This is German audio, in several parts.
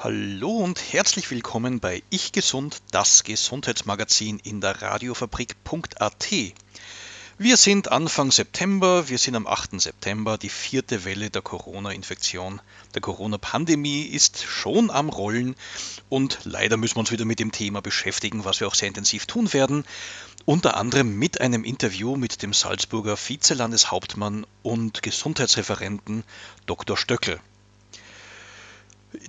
Hallo und herzlich willkommen bei Ich Gesund, das Gesundheitsmagazin in der Radiofabrik.at. Wir sind Anfang September, wir sind am 8. September, die vierte Welle der Corona-Infektion, der Corona-Pandemie ist schon am Rollen und leider müssen wir uns wieder mit dem Thema beschäftigen, was wir auch sehr intensiv tun werden, unter anderem mit einem Interview mit dem Salzburger Vizelandeshauptmann und Gesundheitsreferenten Dr. Stöckel.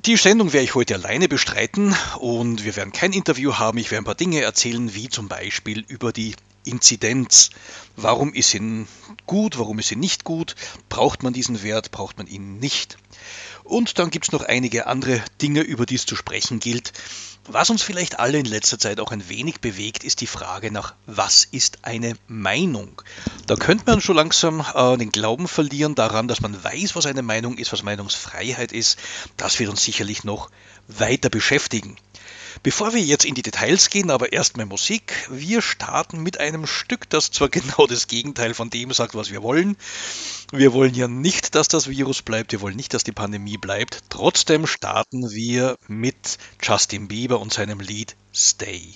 Die Sendung werde ich heute alleine bestreiten und wir werden kein Interview haben. Ich werde ein paar Dinge erzählen, wie zum Beispiel über die Inzidenz. Warum ist sie gut, warum ist sie nicht gut? Braucht man diesen Wert, braucht man ihn nicht? Und dann gibt es noch einige andere Dinge, über die es zu sprechen gilt. Was uns vielleicht alle in letzter Zeit auch ein wenig bewegt, ist die Frage nach, was ist eine Meinung? Da könnte man schon langsam äh, den Glauben verlieren daran, dass man weiß, was eine Meinung ist, was Meinungsfreiheit ist. Das wird uns sicherlich noch weiter beschäftigen. Bevor wir jetzt in die Details gehen, aber erstmal Musik. Wir starten mit einem Stück, das zwar genau das Gegenteil von dem sagt, was wir wollen. Wir wollen ja nicht, dass das Virus bleibt, wir wollen nicht, dass die Pandemie bleibt. Trotzdem starten wir mit Justin Bieber und seinem Lied Stay.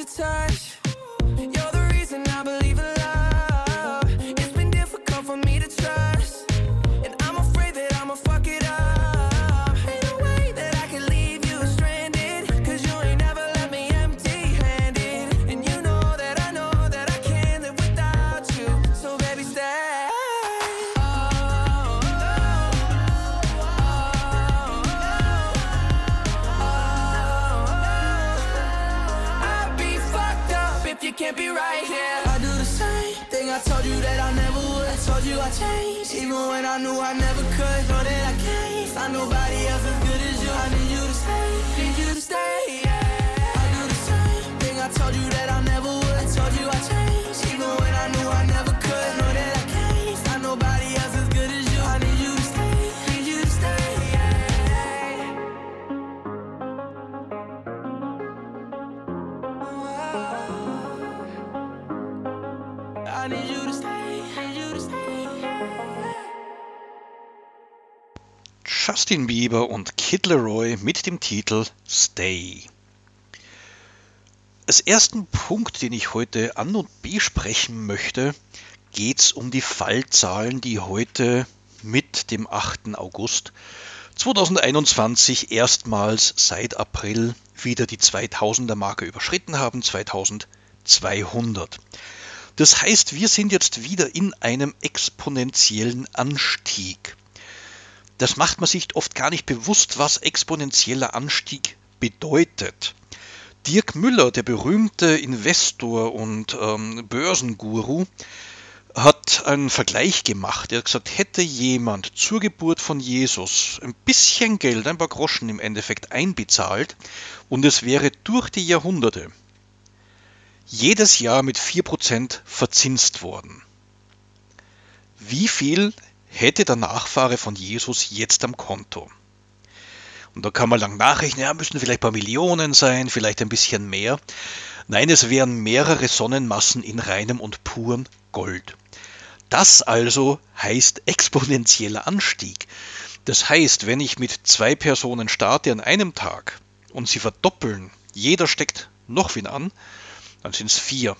your time. I knew I never could. Know that I can't find nobody else as good as you. Justin Bieber und Kid Leroy mit dem Titel Stay. Als ersten Punkt, den ich heute an und besprechen möchte, geht es um die Fallzahlen, die heute mit dem 8. August 2021 erstmals seit April wieder die 2000er Marke überschritten haben, 2200. Das heißt, wir sind jetzt wieder in einem exponentiellen Anstieg. Das macht man sich oft gar nicht bewusst, was exponentieller Anstieg bedeutet. Dirk Müller, der berühmte Investor und ähm, Börsenguru, hat einen Vergleich gemacht. Er hat gesagt, hätte jemand zur Geburt von Jesus ein bisschen Geld, ein paar Groschen im Endeffekt einbezahlt und es wäre durch die Jahrhunderte jedes Jahr mit 4% verzinst worden. Wie viel hätte der Nachfahre von Jesus jetzt am Konto? Und da kann man lang nachrechnen, ja, müssen vielleicht ein paar Millionen sein, vielleicht ein bisschen mehr. Nein, es wären mehrere Sonnenmassen in reinem und purem Gold. Das also heißt exponentieller Anstieg. Das heißt, wenn ich mit zwei Personen starte an einem Tag und sie verdoppeln, jeder steckt noch wen an, dann sind es vier.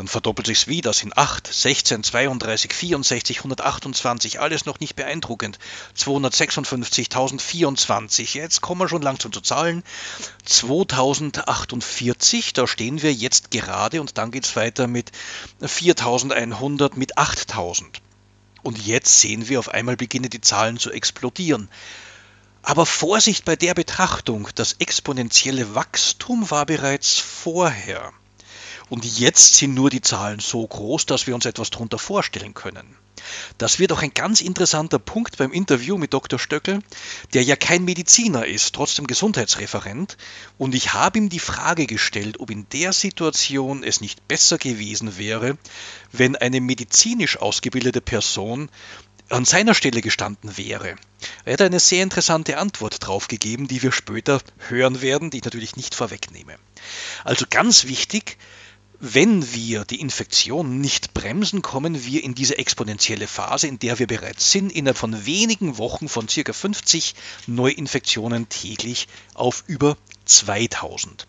Dann verdoppelt sich's wieder, sind 8, 16, 32, 64, 128, alles noch nicht beeindruckend. 256, 1024, jetzt kommen wir schon langsam zu Zahlen. 2048, da stehen wir jetzt gerade und dann geht's weiter mit 4100, mit 8000. Und jetzt sehen wir, auf einmal beginnen die Zahlen zu explodieren. Aber Vorsicht bei der Betrachtung, das exponentielle Wachstum war bereits vorher. Und jetzt sind nur die Zahlen so groß, dass wir uns etwas darunter vorstellen können. Das wird auch ein ganz interessanter Punkt beim Interview mit Dr. Stöckel, der ja kein Mediziner ist, trotzdem Gesundheitsreferent. Und ich habe ihm die Frage gestellt, ob in der Situation es nicht besser gewesen wäre, wenn eine medizinisch ausgebildete Person an seiner Stelle gestanden wäre. Er hat eine sehr interessante Antwort drauf gegeben, die wir später hören werden, die ich natürlich nicht vorwegnehme. Also ganz wichtig, wenn wir die Infektion nicht bremsen, kommen wir in diese exponentielle Phase, in der wir bereits sind, innerhalb von wenigen Wochen von ca. 50 Neuinfektionen täglich auf über 2000.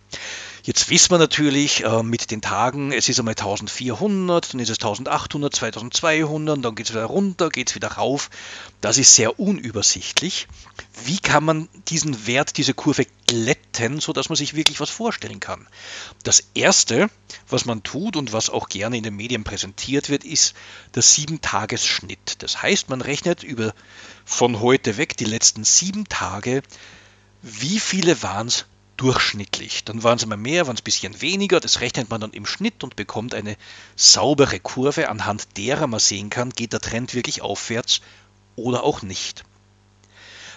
Jetzt wissen wir natürlich äh, mit den Tagen, es ist einmal 1400, dann ist es 1800, 2200, dann geht es wieder runter, geht es wieder rauf. Das ist sehr unübersichtlich. Wie kann man diesen Wert, diese Kurve glätten, sodass man sich wirklich was vorstellen kann? Das Erste, was man tut und was auch gerne in den Medien präsentiert wird, ist der Sieben-Tages-Schnitt. Das heißt, man rechnet über von heute weg die letzten sieben Tage, wie viele waren es durchschnittlich. Dann waren es immer mehr, waren es ein bisschen weniger. Das rechnet man dann im Schnitt und bekommt eine saubere Kurve, anhand derer man sehen kann, geht der Trend wirklich aufwärts oder auch nicht.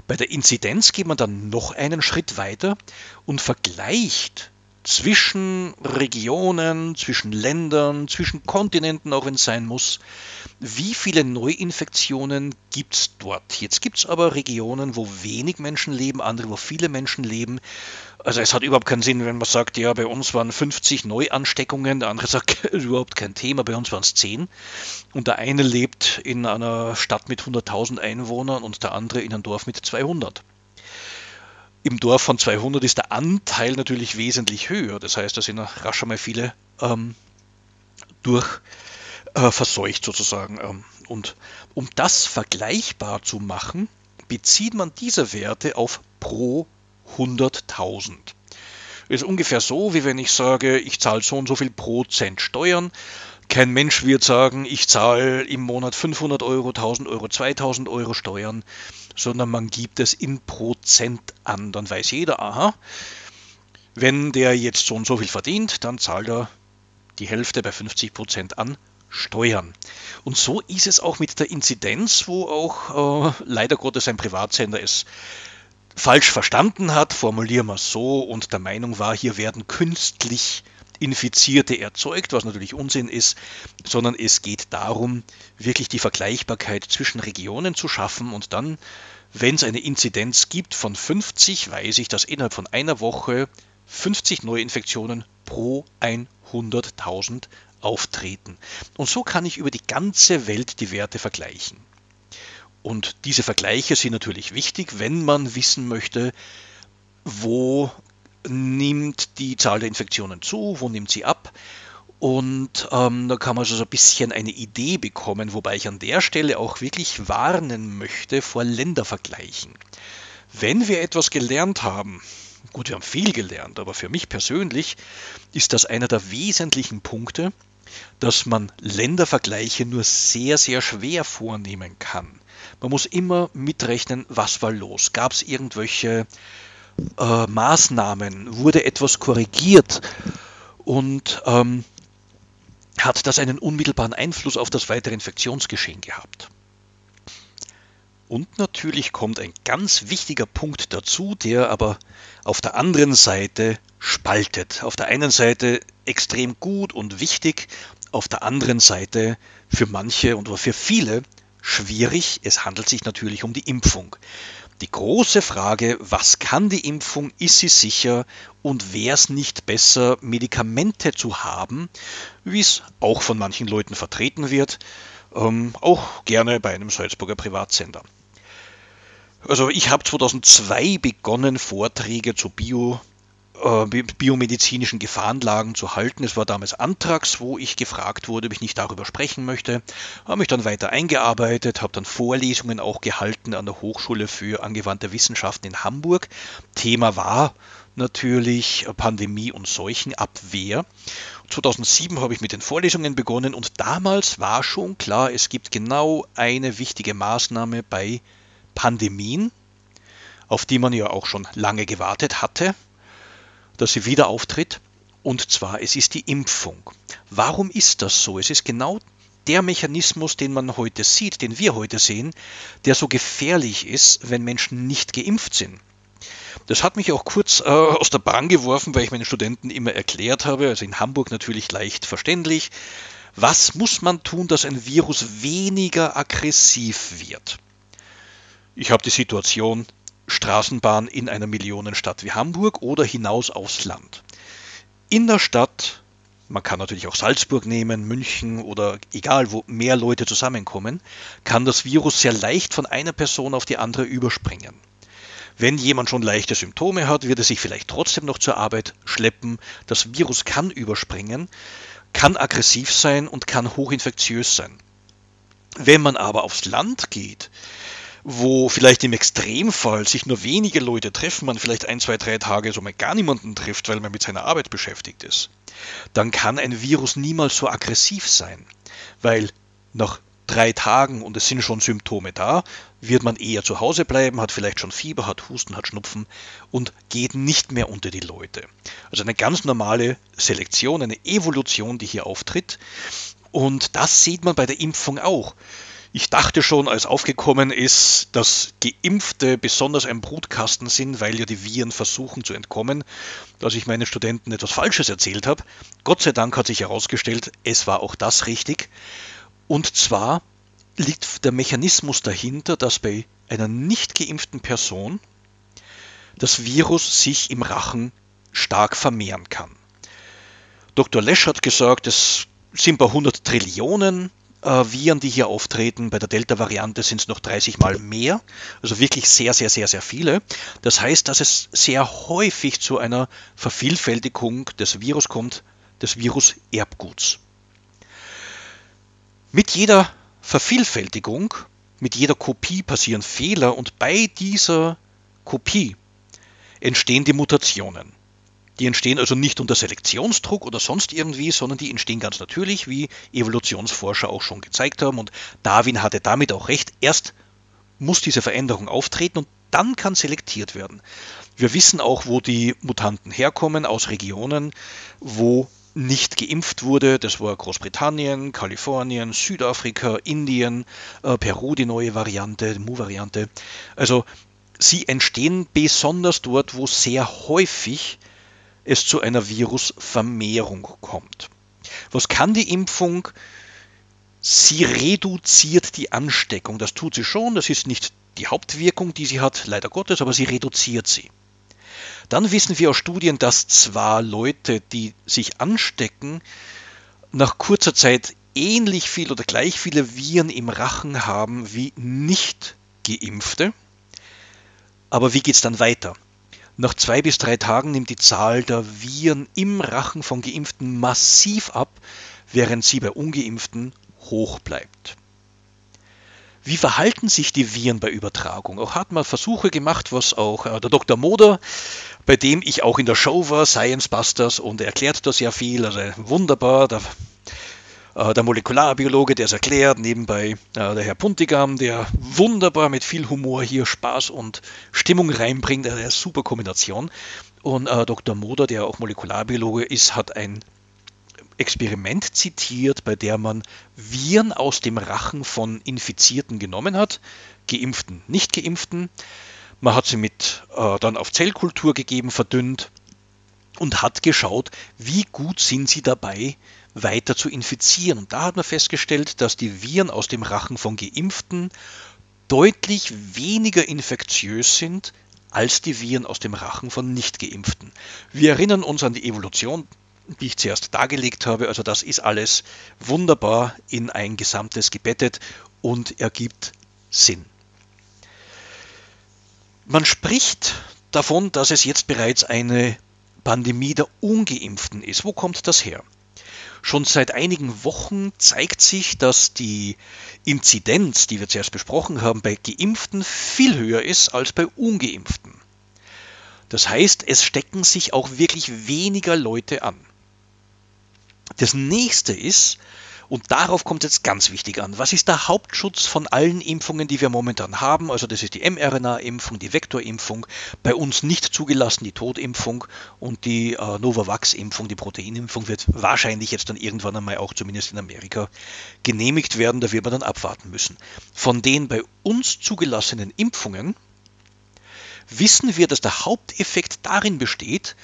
Bei der Inzidenz geht man dann noch einen Schritt weiter und vergleicht zwischen Regionen, zwischen Ländern, zwischen Kontinenten, auch wenn es sein muss. Wie viele Neuinfektionen gibt es dort? Jetzt gibt es aber Regionen, wo wenig Menschen leben, andere, wo viele Menschen leben. Also es hat überhaupt keinen Sinn, wenn man sagt, ja, bei uns waren 50 Neuansteckungen, der andere sagt, überhaupt kein Thema, bei uns waren es 10. Und der eine lebt in einer Stadt mit 100.000 Einwohnern und der andere in einem Dorf mit 200. Im Dorf von 200 ist der Anteil natürlich wesentlich höher. Das heißt, da sind rasch einmal viele ähm, durch äh, verseucht sozusagen. Ähm, und um das vergleichbar zu machen, bezieht man diese Werte auf pro 100.000. Ist ungefähr so, wie wenn ich sage, ich zahle so und so viel Prozent Steuern. Kein Mensch wird sagen, ich zahle im Monat 500 Euro, 1000 Euro, 2000 Euro Steuern, sondern man gibt es in Prozent an. Dann weiß jeder, aha, wenn der jetzt so und so viel verdient, dann zahlt er die Hälfte bei 50 Prozent an Steuern. Und so ist es auch mit der Inzidenz, wo auch äh, leider Gottes ein Privatsender ist falsch verstanden hat, formulieren wir es so, und der Meinung war, hier werden künstlich Infizierte erzeugt, was natürlich Unsinn ist, sondern es geht darum, wirklich die Vergleichbarkeit zwischen Regionen zu schaffen und dann, wenn es eine Inzidenz gibt von 50, weiß ich, dass innerhalb von einer Woche 50 Neuinfektionen pro 100.000 auftreten. Und so kann ich über die ganze Welt die Werte vergleichen. Und diese Vergleiche sind natürlich wichtig, wenn man wissen möchte, wo nimmt die Zahl der Infektionen zu, wo nimmt sie ab. Und ähm, da kann man so ein bisschen eine Idee bekommen, wobei ich an der Stelle auch wirklich warnen möchte vor Ländervergleichen. Wenn wir etwas gelernt haben, gut, wir haben viel gelernt, aber für mich persönlich ist das einer der wesentlichen Punkte, dass man Ländervergleiche nur sehr, sehr schwer vornehmen kann. Man muss immer mitrechnen, was war los. Gab es irgendwelche äh, Maßnahmen? Wurde etwas korrigiert? Und ähm, hat das einen unmittelbaren Einfluss auf das weitere Infektionsgeschehen gehabt? Und natürlich kommt ein ganz wichtiger Punkt dazu, der aber auf der anderen Seite spaltet. Auf der einen Seite extrem gut und wichtig, auf der anderen Seite für manche und für viele schwierig. Es handelt sich natürlich um die Impfung. Die große Frage, was kann die Impfung, ist sie sicher und wäre es nicht besser, Medikamente zu haben, wie es auch von manchen Leuten vertreten wird, ähm, auch gerne bei einem Salzburger Privatsender. Also ich habe 2002 begonnen, Vorträge zu Bio, biomedizinischen Gefahrenlagen zu halten. Es war damals Antrax, wo ich gefragt wurde, ob ich nicht darüber sprechen möchte. Habe mich dann weiter eingearbeitet, habe dann Vorlesungen auch gehalten an der Hochschule für angewandte Wissenschaften in Hamburg. Thema war natürlich Pandemie und Seuchenabwehr. 2007 habe ich mit den Vorlesungen begonnen und damals war schon klar, es gibt genau eine wichtige Maßnahme bei Pandemien, auf die man ja auch schon lange gewartet hatte dass sie wieder auftritt. Und zwar, es ist die Impfung. Warum ist das so? Es ist genau der Mechanismus, den man heute sieht, den wir heute sehen, der so gefährlich ist, wenn Menschen nicht geimpft sind. Das hat mich auch kurz äh, aus der Bahn geworfen, weil ich meinen Studenten immer erklärt habe, also in Hamburg natürlich leicht verständlich, was muss man tun, dass ein Virus weniger aggressiv wird. Ich habe die Situation, Straßenbahn in einer Millionenstadt wie Hamburg oder hinaus aufs Land. In der Stadt, man kann natürlich auch Salzburg nehmen, München oder egal, wo mehr Leute zusammenkommen, kann das Virus sehr leicht von einer Person auf die andere überspringen. Wenn jemand schon leichte Symptome hat, wird er sich vielleicht trotzdem noch zur Arbeit schleppen. Das Virus kann überspringen, kann aggressiv sein und kann hochinfektiös sein. Wenn man aber aufs Land geht, wo vielleicht im Extremfall sich nur wenige Leute treffen, man vielleicht ein, zwei, drei Tage so mal gar niemanden trifft, weil man mit seiner Arbeit beschäftigt ist, dann kann ein Virus niemals so aggressiv sein, weil nach drei Tagen und es sind schon Symptome da, wird man eher zu Hause bleiben, hat vielleicht schon Fieber, hat Husten, hat Schnupfen und geht nicht mehr unter die Leute. Also eine ganz normale Selektion, eine Evolution, die hier auftritt. Und das sieht man bei der Impfung auch. Ich dachte schon, als aufgekommen ist, dass Geimpfte besonders ein Brutkasten sind, weil ja die Viren versuchen zu entkommen, dass ich meinen Studenten etwas Falsches erzählt habe. Gott sei Dank hat sich herausgestellt, es war auch das richtig. Und zwar liegt der Mechanismus dahinter, dass bei einer nicht geimpften Person das Virus sich im Rachen stark vermehren kann. Dr. Lesch hat gesagt, es sind bei 100 Trillionen Viren, die hier auftreten. Bei der Delta-Variante sind es noch 30 Mal mehr, also wirklich sehr, sehr, sehr, sehr viele. Das heißt, dass es sehr häufig zu einer Vervielfältigung des Virus kommt, des Virus-Erbguts. Mit jeder Vervielfältigung, mit jeder Kopie passieren Fehler und bei dieser Kopie entstehen die Mutationen. Die entstehen also nicht unter Selektionsdruck oder sonst irgendwie, sondern die entstehen ganz natürlich, wie Evolutionsforscher auch schon gezeigt haben. Und Darwin hatte damit auch recht. Erst muss diese Veränderung auftreten und dann kann selektiert werden. Wir wissen auch, wo die Mutanten herkommen, aus Regionen, wo nicht geimpft wurde. Das war Großbritannien, Kalifornien, Südafrika, Indien, äh, Peru, die neue Variante, die Mu-Variante. Also sie entstehen besonders dort, wo sehr häufig es zu einer Virusvermehrung kommt. Was kann die Impfung? Sie reduziert die Ansteckung. Das tut sie schon. Das ist nicht die Hauptwirkung, die sie hat, leider Gottes, aber sie reduziert sie. Dann wissen wir aus Studien, dass zwar Leute, die sich anstecken, nach kurzer Zeit ähnlich viel oder gleich viele Viren im Rachen haben wie nicht geimpfte. Aber wie geht es dann weiter? Nach zwei bis drei Tagen nimmt die Zahl der Viren im Rachen von Geimpften massiv ab, während sie bei Ungeimpften hoch bleibt. Wie verhalten sich die Viren bei Übertragung? Auch hat man Versuche gemacht, was auch äh, der Dr. Moder, bei dem ich auch in der Show war, Science Busters, und er erklärt das ja viel, also wunderbar, da der Molekularbiologe, der es erklärt, nebenbei äh, der Herr Puntigam, der wunderbar mit viel Humor hier Spaß und Stimmung reinbringt, eine super Kombination. Und äh, Dr. Moder, der auch Molekularbiologe ist, hat ein Experiment zitiert, bei der man Viren aus dem Rachen von Infizierten genommen hat, geimpften, nicht geimpften. Man hat sie mit äh, dann auf Zellkultur gegeben, verdünnt und hat geschaut, wie gut sind sie dabei, weiter zu infizieren. Und da hat man festgestellt, dass die Viren aus dem Rachen von Geimpften deutlich weniger infektiös sind als die Viren aus dem Rachen von Nichtgeimpften. Wir erinnern uns an die Evolution, die ich zuerst dargelegt habe. Also das ist alles wunderbar in ein Gesamtes gebettet und ergibt Sinn. Man spricht davon, dass es jetzt bereits eine Pandemie der ungeimpften ist. Wo kommt das her? Schon seit einigen Wochen zeigt sich, dass die Inzidenz, die wir zuerst besprochen haben, bei Geimpften viel höher ist als bei ungeimpften. Das heißt, es stecken sich auch wirklich weniger Leute an. Das nächste ist, und darauf kommt es jetzt ganz wichtig an. Was ist der Hauptschutz von allen Impfungen, die wir momentan haben? Also das ist die mRNA-Impfung, die Vektorimpfung, bei uns nicht zugelassen die Totimpfung und die äh, Novavax-Impfung, die Proteinimpfung wird wahrscheinlich jetzt dann irgendwann einmal auch zumindest in Amerika genehmigt werden. Da wird man dann abwarten müssen. Von den bei uns zugelassenen Impfungen wissen wir, dass der Haupteffekt darin besteht,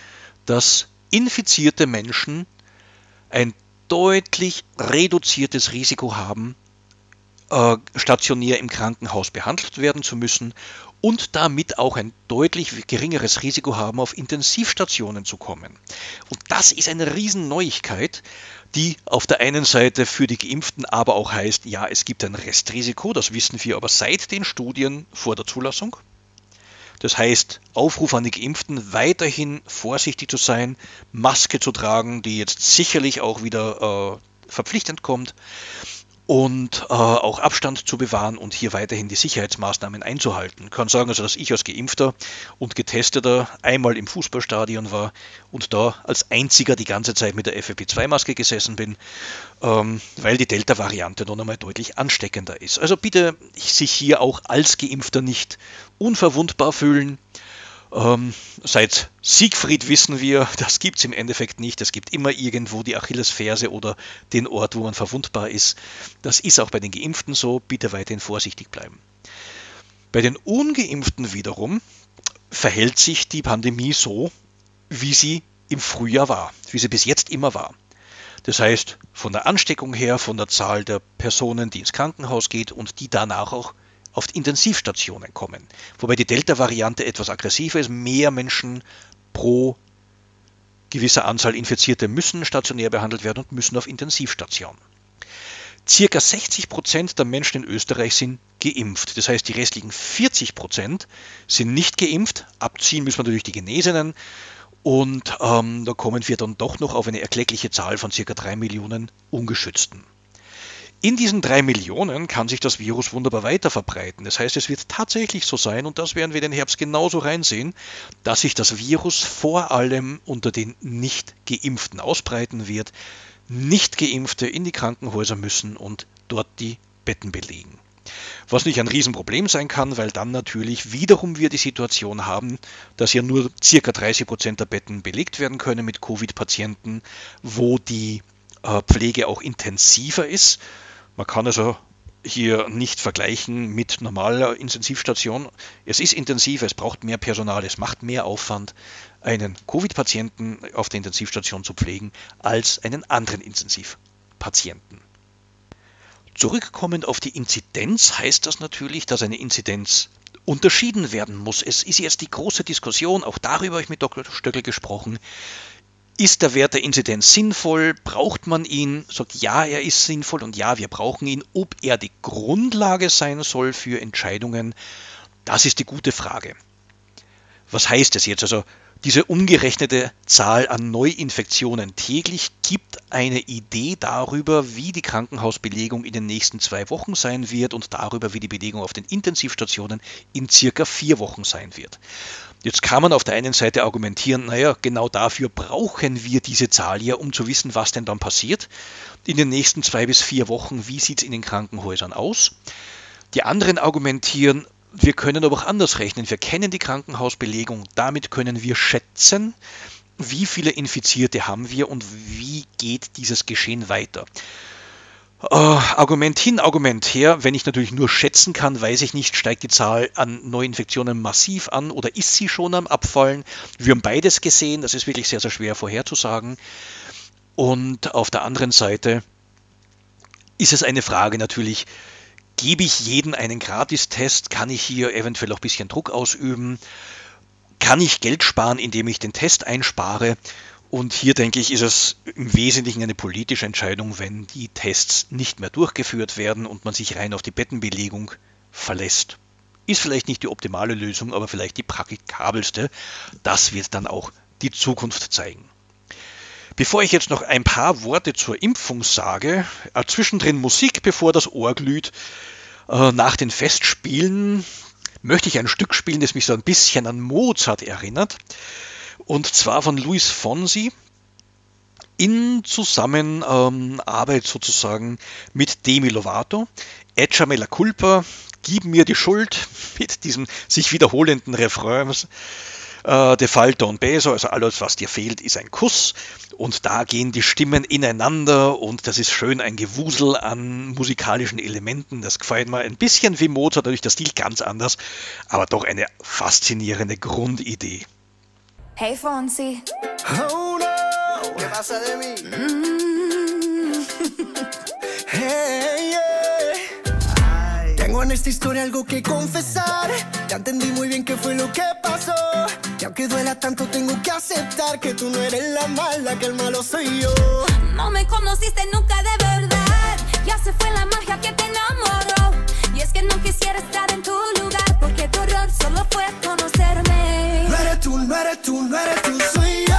dass infizierte Menschen ein deutlich reduziertes Risiko haben, äh, stationär im Krankenhaus behandelt werden zu müssen und damit auch ein deutlich geringeres Risiko haben, auf Intensivstationen zu kommen. Und das ist eine Riesenneuigkeit, die auf der einen Seite für die Geimpften aber auch heißt, ja, es gibt ein Restrisiko, das wissen wir aber seit den Studien vor der Zulassung. Das heißt, Aufruf an die Geimpften, weiterhin vorsichtig zu sein, Maske zu tragen, die jetzt sicherlich auch wieder äh, verpflichtend kommt und äh, auch Abstand zu bewahren und hier weiterhin die Sicherheitsmaßnahmen einzuhalten. Ich kann sagen, also, dass ich als Geimpfter und Getesteter einmal im Fußballstadion war und da als einziger die ganze Zeit mit der FFP2-Maske gesessen bin, ähm, weil die Delta-Variante noch einmal deutlich ansteckender ist. Also bitte sich hier auch als Geimpfter nicht unverwundbar fühlen. Ähm, seit Siegfried wissen wir, das gibt es im Endeffekt nicht. Es gibt immer irgendwo die Achillesferse oder den Ort, wo man verwundbar ist. Das ist auch bei den Geimpften so. Bitte weiterhin vorsichtig bleiben. Bei den Ungeimpften wiederum verhält sich die Pandemie so, wie sie im Frühjahr war, wie sie bis jetzt immer war. Das heißt, von der Ansteckung her, von der Zahl der Personen, die ins Krankenhaus geht und die danach auch auf Intensivstationen kommen. Wobei die Delta-Variante etwas aggressiver ist. Mehr Menschen pro gewisser Anzahl Infizierte müssen stationär behandelt werden und müssen auf Intensivstation. Circa 60 Prozent der Menschen in Österreich sind geimpft. Das heißt, die restlichen 40 Prozent sind nicht geimpft. Abziehen müssen wir natürlich die Genesenen. Und ähm, da kommen wir dann doch noch auf eine erkleckliche Zahl von circa 3 Millionen Ungeschützten. In diesen drei Millionen kann sich das Virus wunderbar weiter verbreiten. Das heißt, es wird tatsächlich so sein, und das werden wir den Herbst genauso reinsehen, dass sich das Virus vor allem unter den Nicht-Geimpften ausbreiten wird. Nicht-Geimpfte in die Krankenhäuser müssen und dort die Betten belegen. Was nicht ein Riesenproblem sein kann, weil dann natürlich wiederum wir die Situation haben, dass ja nur ca. 30 Prozent der Betten belegt werden können mit Covid-Patienten, wo die äh, Pflege auch intensiver ist. Man kann also hier nicht vergleichen mit normaler Intensivstation. Es ist intensiver, es braucht mehr Personal, es macht mehr Aufwand, einen Covid-Patienten auf der Intensivstation zu pflegen, als einen anderen Intensivpatienten. Zurückkommend auf die Inzidenz heißt das natürlich, dass eine Inzidenz unterschieden werden muss. Es ist jetzt die große Diskussion, auch darüber habe ich mit Dr. Stöckel gesprochen. Ist der Wert der Inzidenz sinnvoll? Braucht man ihn? Sagt ja, er ist sinnvoll und ja, wir brauchen ihn. Ob er die Grundlage sein soll für Entscheidungen, das ist die gute Frage. Was heißt es jetzt? Also diese umgerechnete Zahl an Neuinfektionen täglich gibt eine Idee darüber, wie die Krankenhausbelegung in den nächsten zwei Wochen sein wird und darüber, wie die Belegung auf den Intensivstationen in circa vier Wochen sein wird. Jetzt kann man auf der einen Seite argumentieren, naja, genau dafür brauchen wir diese Zahl ja, um zu wissen, was denn dann passiert in den nächsten zwei bis vier Wochen, wie sieht es in den Krankenhäusern aus. Die anderen argumentieren, wir können aber auch anders rechnen. Wir kennen die Krankenhausbelegung, damit können wir schätzen, wie viele Infizierte haben wir und wie geht dieses Geschehen weiter. Uh, Argument hin, Argument her. Wenn ich natürlich nur schätzen kann, weiß ich nicht, steigt die Zahl an Neuinfektionen massiv an oder ist sie schon am Abfallen. Wir haben beides gesehen, das ist wirklich sehr, sehr schwer vorherzusagen. Und auf der anderen Seite ist es eine Frage natürlich, Gebe ich jeden einen Gratistest? Kann ich hier eventuell auch ein bisschen Druck ausüben? Kann ich Geld sparen, indem ich den Test einspare? Und hier denke ich, ist es im Wesentlichen eine politische Entscheidung, wenn die Tests nicht mehr durchgeführt werden und man sich rein auf die Bettenbelegung verlässt. Ist vielleicht nicht die optimale Lösung, aber vielleicht die praktikabelste. Das wird dann auch die Zukunft zeigen. Bevor ich jetzt noch ein paar Worte zur Impfung sage, äh, zwischendrin Musik, bevor das Ohr glüht. Äh, nach den Festspielen möchte ich ein Stück spielen, das mich so ein bisschen an Mozart erinnert. Und zwar von Luis Fonsi in Zusammenarbeit sozusagen mit Demi Lovato. Echame la culpa, gib mir die Schuld mit diesen sich wiederholenden Refrains. Äh, De Falto und Beso, also alles, was dir fehlt, ist ein Kuss. Und da gehen die Stimmen ineinander und das ist schön ein Gewusel an musikalischen Elementen. Das gefällt mir ein bisschen wie Mozart, dadurch der Stil ganz anders, aber doch eine faszinierende Grundidee. Hey Fonsi. Oh no, ¿Qué pasa de mí? hey, yeah. Tengo en esta historia algo que confesar. Ya entendí muy bien qué fue lo que pasó. Y aunque duela tanto, tengo que aceptar que tú no eres la mala, que el malo soy yo. No me conociste nunca de verdad. Ya se fue la magia que te enamoró. Y es que no quisiera estar en tu lugar. Porque tu error solo fue conocerme. No eres tú, no eres tú, no eres tú. Soy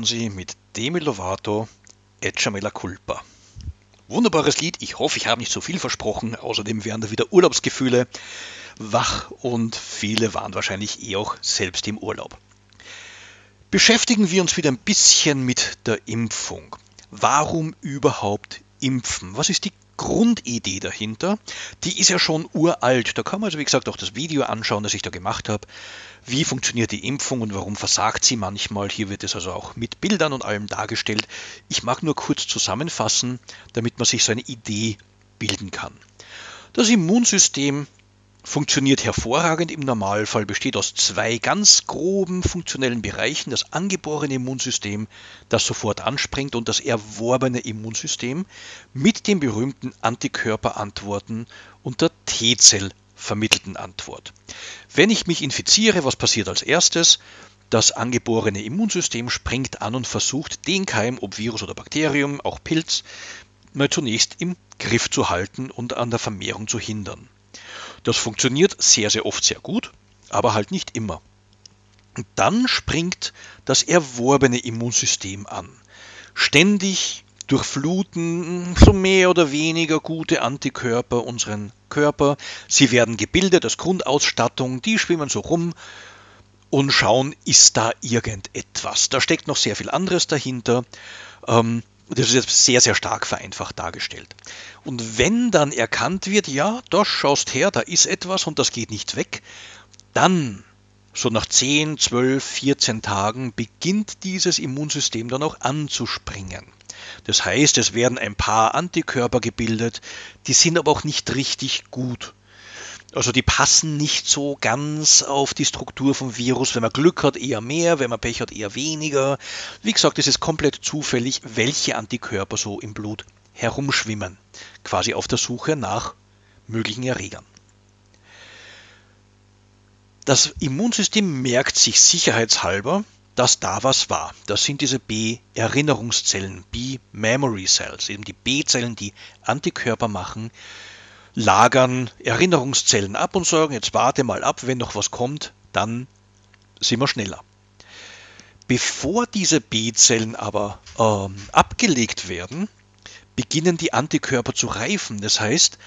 Fonsi mit Demi Lovato, la Culpa. Wunderbares Lied, ich hoffe, ich habe nicht zu viel versprochen. Außerdem wären da wieder Urlaubsgefühle wach und viele waren wahrscheinlich eh auch selbst im Urlaub. Beschäftigen wir uns wieder ein bisschen mit der Impfung. Warum überhaupt impfen? Was ist die Grundidee dahinter? Die ist ja schon uralt. Da kann man also, wie gesagt, auch das Video anschauen, das ich da gemacht habe. Wie funktioniert die Impfung und warum versagt sie manchmal? Hier wird es also auch mit Bildern und allem dargestellt. Ich mag nur kurz zusammenfassen, damit man sich so eine Idee bilden kann. Das Immunsystem funktioniert hervorragend im Normalfall, besteht aus zwei ganz groben funktionellen Bereichen, das angeborene Immunsystem, das sofort anspringt, und das erworbene Immunsystem mit den berühmten Antikörperantworten und der T-Zell vermittelten Antwort. Wenn ich mich infiziere, was passiert als erstes? Das angeborene Immunsystem springt an und versucht, den Keim, ob Virus oder Bakterium, auch Pilz, mal zunächst im Griff zu halten und an der Vermehrung zu hindern. Das funktioniert sehr, sehr oft sehr gut, aber halt nicht immer. Und dann springt das erworbene Immunsystem an. Ständig durchfluten so mehr oder weniger gute Antikörper unseren Körper. Sie werden gebildet als Grundausstattung, die schwimmen so rum und schauen, ist da irgendetwas. Da steckt noch sehr viel anderes dahinter. Ähm, das ist jetzt sehr, sehr stark vereinfacht dargestellt. Und wenn dann erkannt wird, ja, da schaust her, da ist etwas und das geht nicht weg, dann, so nach 10, 12, 14 Tagen, beginnt dieses Immunsystem dann auch anzuspringen. Das heißt, es werden ein paar Antikörper gebildet, die sind aber auch nicht richtig gut. Also die passen nicht so ganz auf die Struktur vom Virus. Wenn man Glück hat, eher mehr, wenn man Pech hat, eher weniger. Wie gesagt, es ist komplett zufällig, welche Antikörper so im Blut herumschwimmen. Quasi auf der Suche nach möglichen Erregern. Das Immunsystem merkt sich sicherheitshalber, dass da was war. Das sind diese B-Erinnerungszellen, B-Memory Cells, eben die B-Zellen, die Antikörper machen, lagern Erinnerungszellen ab und sagen, jetzt warte mal ab, wenn noch was kommt, dann sind wir schneller. Bevor diese B-Zellen aber ähm, abgelegt werden, beginnen die Antikörper zu reifen. Das heißt,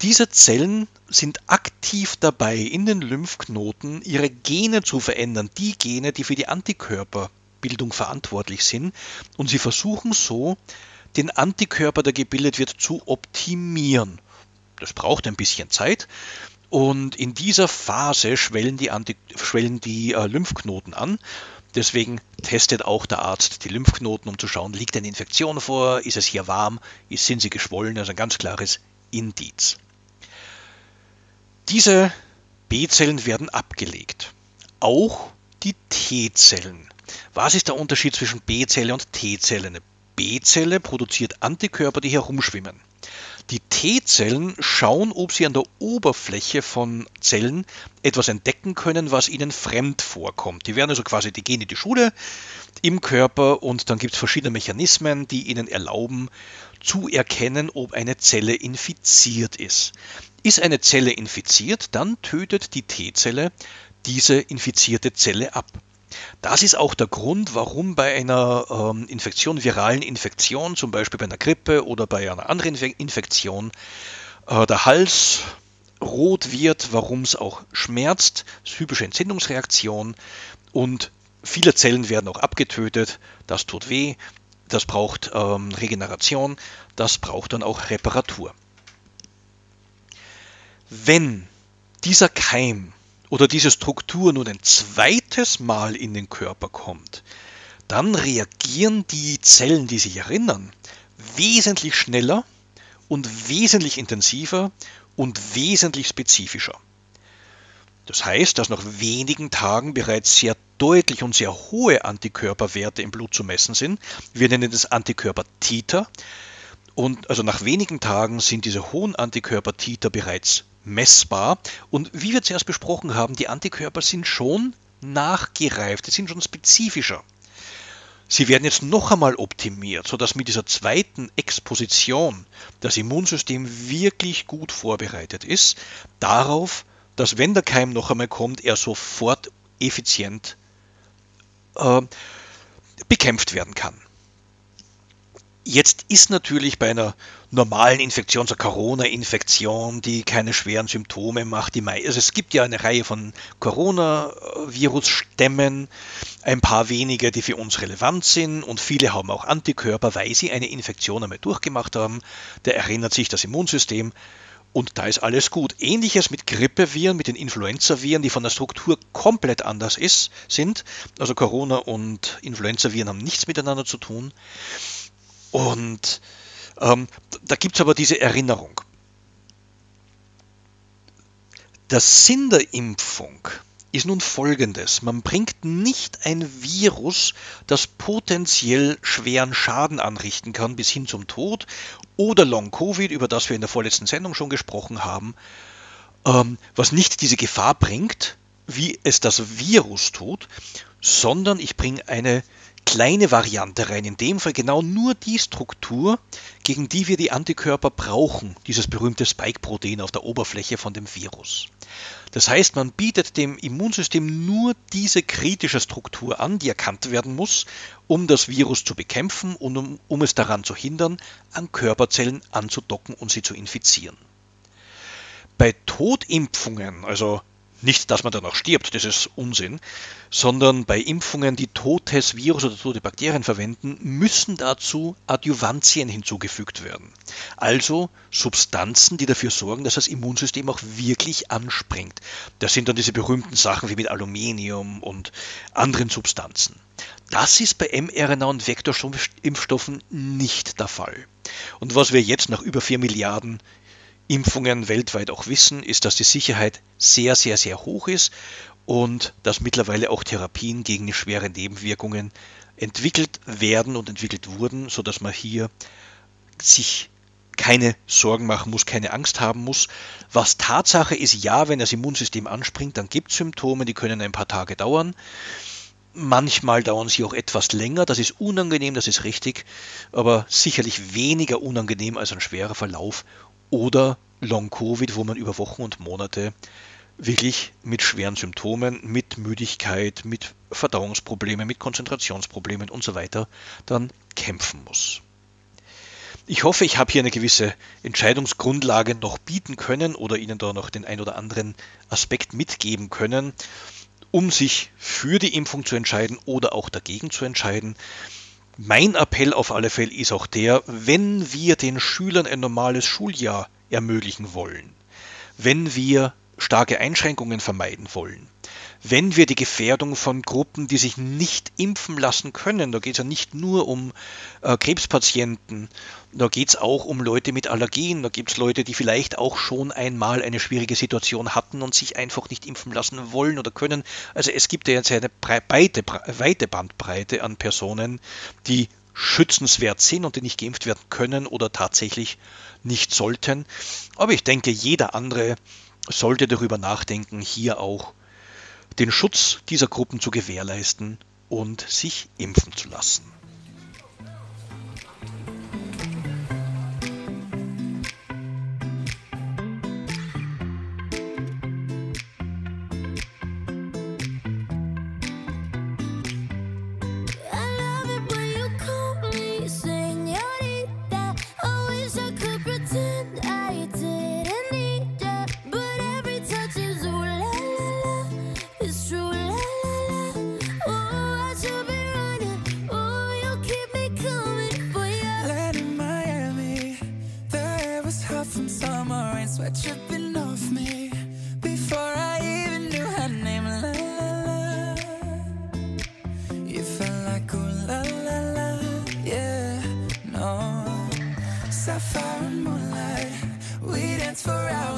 diese Zellen sind aktiv dabei, in den Lymphknoten ihre Gene zu verändern, die Gene, die für die Antikörperbildung verantwortlich sind. Und sie versuchen so, den Antikörper, der gebildet wird, zu optimieren. Das braucht ein bisschen Zeit. Und in dieser Phase schwellen die, Anti schwellen die äh, Lymphknoten an. Deswegen testet auch der Arzt die Lymphknoten, um zu schauen, liegt eine Infektion vor, ist es hier warm, sind sie geschwollen, also ein ganz klares Indiz. Diese B-Zellen werden abgelegt. Auch die T-Zellen. Was ist der Unterschied zwischen B-Zelle und T-Zelle? Eine B-Zelle produziert Antikörper, die herumschwimmen. Die T-Zellen schauen, ob sie an der Oberfläche von Zellen etwas entdecken können, was ihnen fremd vorkommt. Die werden also quasi, die gehen in die Schule im Körper und dann gibt es verschiedene Mechanismen, die ihnen erlauben zu erkennen, ob eine Zelle infiziert ist. Ist eine Zelle infiziert, dann tötet die T-Zelle diese infizierte Zelle ab. Das ist auch der Grund, warum bei einer ähm, Infektion, viralen Infektion, zum Beispiel bei einer Grippe oder bei einer anderen Infektion, äh, der Hals rot wird, warum es auch schmerzt, typische Entzündungsreaktion und viele Zellen werden auch abgetötet, das tut weh, das braucht ähm, Regeneration, das braucht dann auch Reparatur. Wenn dieser Keim oder diese Struktur nun ein zweites Mal in den Körper kommt, dann reagieren die Zellen, die sich erinnern, wesentlich schneller und wesentlich intensiver und wesentlich spezifischer. Das heißt, dass nach wenigen Tagen bereits sehr deutlich und sehr hohe Antikörperwerte im Blut zu messen sind. Wir nennen das Antikörper-Titer. Und also nach wenigen Tagen sind diese hohen Antikörper-Titer bereits messbar. Und wie wir zuerst besprochen haben, die Antikörper sind schon nachgereift, sie sind schon spezifischer. Sie werden jetzt noch einmal optimiert, sodass mit dieser zweiten Exposition das Immunsystem wirklich gut vorbereitet ist darauf, dass wenn der Keim noch einmal kommt, er sofort effizient äh, bekämpft werden kann. Ist natürlich bei einer normalen Infektion, so Corona-Infektion, die keine schweren Symptome macht, die also es gibt ja eine Reihe von Coronavirus-Stämmen, ein paar wenige, die für uns relevant sind und viele haben auch Antikörper, weil sie eine Infektion einmal durchgemacht haben. Da erinnert sich das Immunsystem und da ist alles gut. Ähnliches mit Grippeviren, mit den Influenzaviren, die von der Struktur komplett anders ist, sind. Also Corona und Influenzaviren haben nichts miteinander zu tun. Und ähm, da gibt es aber diese Erinnerung. Der Sinn der Impfung ist nun folgendes. Man bringt nicht ein Virus, das potenziell schweren Schaden anrichten kann, bis hin zum Tod, oder Long-Covid, über das wir in der vorletzten Sendung schon gesprochen haben, ähm, was nicht diese Gefahr bringt, wie es das Virus tut, sondern ich bringe eine kleine Variante rein, in dem Fall genau nur die Struktur, gegen die wir die Antikörper brauchen, dieses berühmte Spike-Protein auf der Oberfläche von dem Virus. Das heißt, man bietet dem Immunsystem nur diese kritische Struktur an, die erkannt werden muss, um das Virus zu bekämpfen und um, um es daran zu hindern, an Körperzellen anzudocken und sie zu infizieren. Bei Totimpfungen, also nicht, dass man danach stirbt, das ist Unsinn, sondern bei Impfungen, die totes Virus oder tote Bakterien verwenden, müssen dazu Adjuvantien hinzugefügt werden. Also Substanzen, die dafür sorgen, dass das Immunsystem auch wirklich anspringt. Das sind dann diese berühmten Sachen wie mit Aluminium und anderen Substanzen. Das ist bei mRNA und Vektorimpfstoffen nicht der Fall. Und was wir jetzt nach über 4 Milliarden Impfungen weltweit auch wissen, ist, dass die Sicherheit sehr, sehr, sehr hoch ist und dass mittlerweile auch Therapien gegen schwere Nebenwirkungen entwickelt werden und entwickelt wurden, sodass man hier sich keine Sorgen machen muss, keine Angst haben muss. Was Tatsache ist, ja, wenn das Immunsystem anspringt, dann gibt es Symptome, die können ein paar Tage dauern. Manchmal dauern sie auch etwas länger, das ist unangenehm, das ist richtig, aber sicherlich weniger unangenehm als ein schwerer Verlauf oder Long-Covid, wo man über Wochen und Monate wirklich mit schweren Symptomen, mit Müdigkeit, mit Verdauungsproblemen, mit Konzentrationsproblemen und so weiter dann kämpfen muss. Ich hoffe, ich habe hier eine gewisse Entscheidungsgrundlage noch bieten können oder Ihnen da noch den ein oder anderen Aspekt mitgeben können, um sich für die Impfung zu entscheiden oder auch dagegen zu entscheiden. Mein Appell auf alle Fälle ist auch der, wenn wir den Schülern ein normales Schuljahr ermöglichen wollen, wenn wir starke Einschränkungen vermeiden wollen, wenn wir die Gefährdung von Gruppen, die sich nicht impfen lassen können, da geht es ja nicht nur um äh, Krebspatienten, da geht es auch um Leute mit Allergien, da gibt es Leute, die vielleicht auch schon einmal eine schwierige Situation hatten und sich einfach nicht impfen lassen wollen oder können. Also es gibt ja jetzt eine breite, weite Bandbreite an Personen, die schützenswert sind und die nicht geimpft werden können oder tatsächlich nicht sollten. Aber ich denke, jeder andere sollte darüber nachdenken, hier auch den Schutz dieser Gruppen zu gewährleisten und sich impfen zu lassen.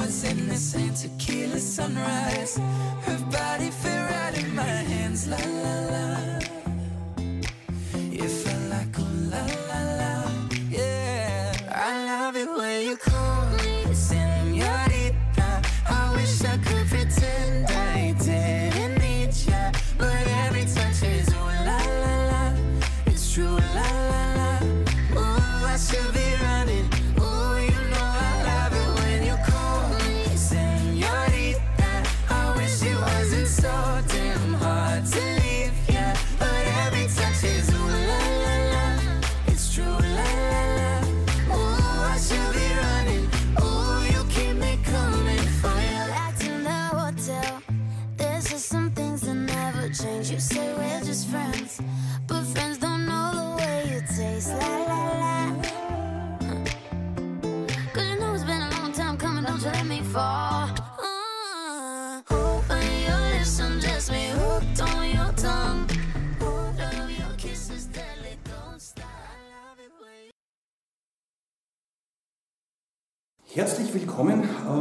Hours in the same tequila sunrise. Her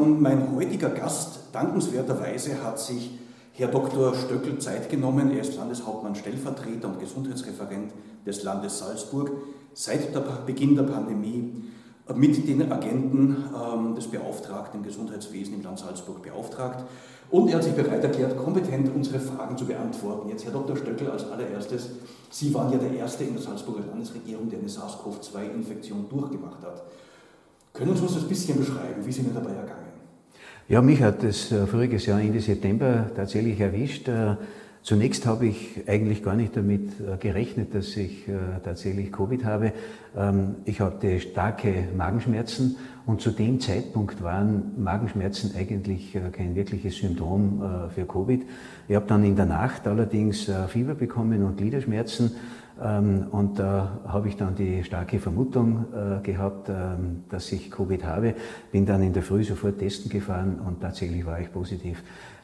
Mein heutiger Gast, dankenswerterweise, hat sich Herr Dr. Stöckel Zeit genommen. Er ist Landeshauptmann, Stellvertreter und Gesundheitsreferent des Landes Salzburg. Seit Beginn der Pandemie mit den Agenten ähm, des Beauftragten im Gesundheitswesen im Land Salzburg beauftragt. Und er hat sich bereit erklärt, kompetent unsere Fragen zu beantworten. Jetzt, Herr Dr. Stöckel, als allererstes, Sie waren ja der Erste in der Salzburger Landesregierung, der eine SARS-CoV-2-Infektion durchgemacht hat. Können Sie uns das ein bisschen beschreiben? Wie sind Ihnen dabei ergangen? Ja, mich hat das äh, voriges Jahr Ende September tatsächlich erwischt. Äh, Zunächst habe ich eigentlich gar nicht damit äh, gerechnet, dass ich tatsächlich Covid habe. Ähm, ich hatte starke Magenschmerzen und zu dem Zeitpunkt waren Magenschmerzen eigentlich kein wirkliches Symptom für Covid. Ich habe dann in der Nacht allerdings Fieber bekommen und Gliederschmerzen und da habe ich dann die starke Vermutung gehabt, ähm, dass ich Covid habe. Bin dann in der Früh sofort testen gefahren und tatsächlich war ich positiv.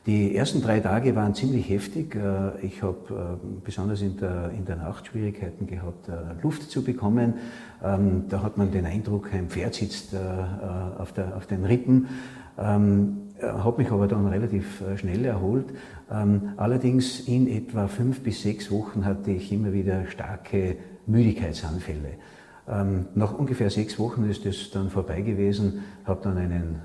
Die ersten drei Tage waren ziemlich heftig. Äh, ich habe äh, besonders in der, in der Nacht Schwierigkeiten gehabt, äh, Luft zu bekommen. Ähm, da hat man den Eindruck, ein Pferd sitzt auf, der, auf den Rippen. Ähm, habe mich aber dann relativ schnell erholt. Ähm, allerdings in etwa fünf bis sechs Wochen hatte ich immer wieder starke Müdigkeitsanfälle. Nach ungefähr sechs Wochen ist es dann vorbei gewesen, habe dann einen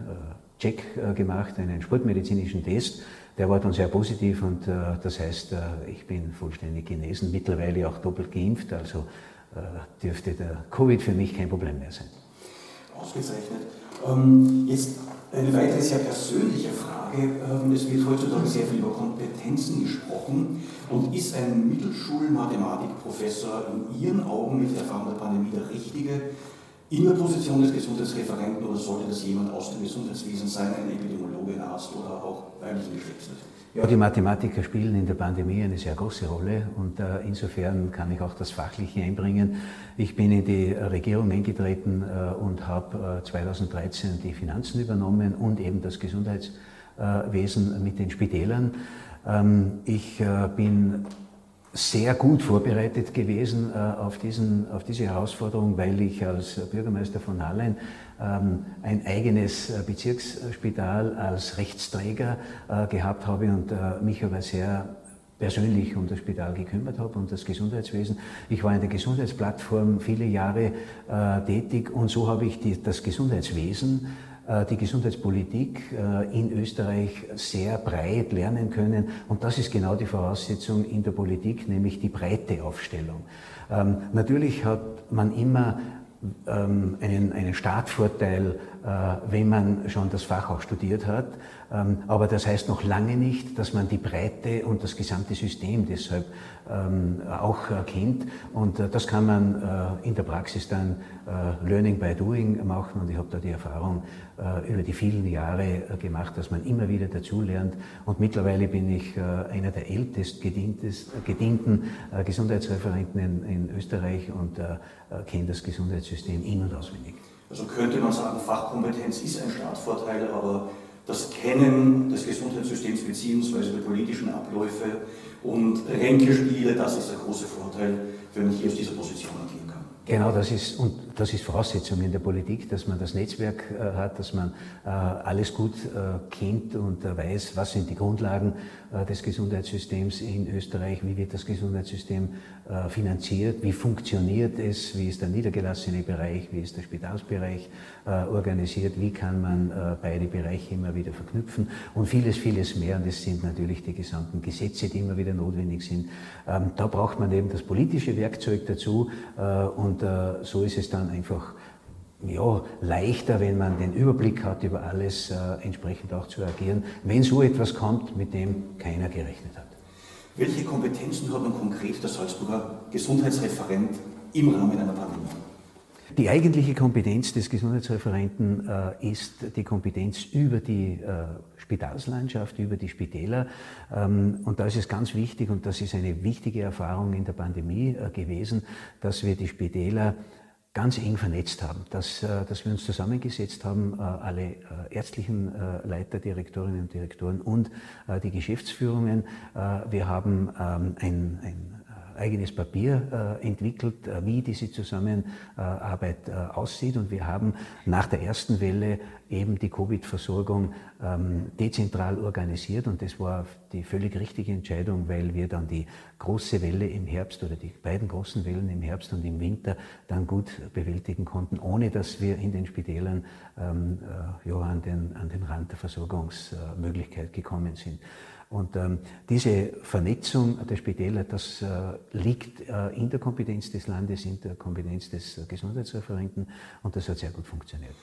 Check äh, gemacht, einen sportmedizinischen Test. Der war dann sehr positiv und äh, das heißt, äh, ich bin vollständig genesen, mittlerweile auch doppelt geimpft, also dürfte der Covid für mich kein Problem mehr sein. Ausgezeichnet. Ähm, jetzt eine weitere sehr persönliche Frage. Ähm, es wird heutzutage sehr viel über Kompetenzen gesprochen und ist ein Mittelschulmathematikprofessor in Ihren Augen mit Erfahrung der Pandemie der richtige, in der Position des Gesundheitsreferenten oder sollte das jemand aus dem Gesundheitswesen sein, ein Epidemiologe, ein Arzt oder auch weiblichen Geschlechts? Ja, die Mathematiker spielen in der Pandemie eine sehr große Rolle und äh, insofern kann ich auch das Fachliche einbringen. Ich bin in die Regierung eingetreten äh, und habe äh, 2013 die Finanzen übernommen und eben das Gesundheitswesen mit den Spitälern. Ähm, ich äh, bin sehr gut vorbereitet gewesen äh, auf, diesen, auf diese Herausforderung, weil ich als Bürgermeister von Hallein ähm, ein eigenes äh, Bezirksspital als Rechtsträger äh, gehabt habe und äh, mich aber sehr persönlich um das Spital gekümmert habe und das Gesundheitswesen. Ich war in der Gesundheitsplattform viele Jahre äh, tätig und so habe ich die, das Gesundheitswesen die Gesundheitspolitik äh, in Österreich sehr breit lernen können. Und das ist genau die Voraussetzung in der Politik, nämlich die breite Aufstellung. Ähm, natürlich hat man immer ähm, einen, einen Startvorteil, äh, wenn man schon das Fach auch studiert hat. Ähm, aber das heißt noch lange nicht, dass man die Breite und das gesamte System deshalb auch kennt. Und äh, das kann man äh, in der Praxis dann Learning by Doing machen. Und ich habe da die Erfahrung über die vielen Jahre gemacht, dass man immer wieder dazulernt. Und mittlerweile bin ich einer der ältest gedienten Gesundheitsreferenten in, in Österreich und kenne das Gesundheitssystem in- und auswendig. Also könnte man sagen, Fachkompetenz ist ein Startvorteil, aber das Kennen des Gesundheitssystems bzw. der politischen Abläufe und Ränkespiele, das ist der große Vorteil, wenn ich hier aus dieser Position agieren kann. Genau, das ist, und das ist Voraussetzung in der Politik, dass man das Netzwerk äh, hat, dass man äh, alles gut äh, kennt und äh, weiß, was sind die Grundlagen äh, des Gesundheitssystems in Österreich, wie wird das Gesundheitssystem finanziert, wie funktioniert es, wie ist der niedergelassene Bereich, wie ist der Spitalsbereich organisiert, wie kann man beide Bereiche immer wieder verknüpfen und vieles, vieles mehr. Und es sind natürlich die gesamten Gesetze, die immer wieder notwendig sind. Ähm, da braucht man eben das politische Werkzeug dazu und so ist es dann dann einfach ja, leichter, wenn man den Überblick hat über alles, äh, entsprechend auch zu agieren, wenn so etwas kommt, mit dem keiner gerechnet hat. Welche Kompetenzen hat man konkret der Salzburger Gesundheitsreferent im Rahmen einer Pandemie? Die eigentliche Kompetenz des Gesundheitsreferenten äh, ist die Kompetenz über die äh, Spitalslandschaft, über die Spitäler. Ähm, und da ist es ganz wichtig, und das ist eine wichtige Erfahrung in der Pandemie äh, gewesen, dass wir die Spitäler ganz eng vernetzt haben, dass, äh, dass wir uns zusammengesetzt haben, äh, alle äh, ärztlichen Leiter, Direktorinnen und Direktoren und die Geschäftsführungen. Wir haben ähm, ein, ein eigenes Papier äh, entwickelt, äh, wie diese Zusammenarbeit äh, aussieht. Und wir haben nach der ersten Welle eben die Covid-Versorgung ähm, dezentral organisiert. Und das war die völlig richtige Entscheidung, weil wir dann die große Welle im Herbst oder die beiden großen Wellen im Herbst und im Winter dann gut bewältigen konnten, ohne dass wir in den Spitälern ähm, ja, an, den, an den Rand der Versorgungsmöglichkeit gekommen sind. Und ähm, diese Vernetzung der Spitäler, das äh, liegt äh, in der Kompetenz des Landes, in der Kompetenz des äh, Gesundheitsreferenten und das hat sehr gut funktioniert.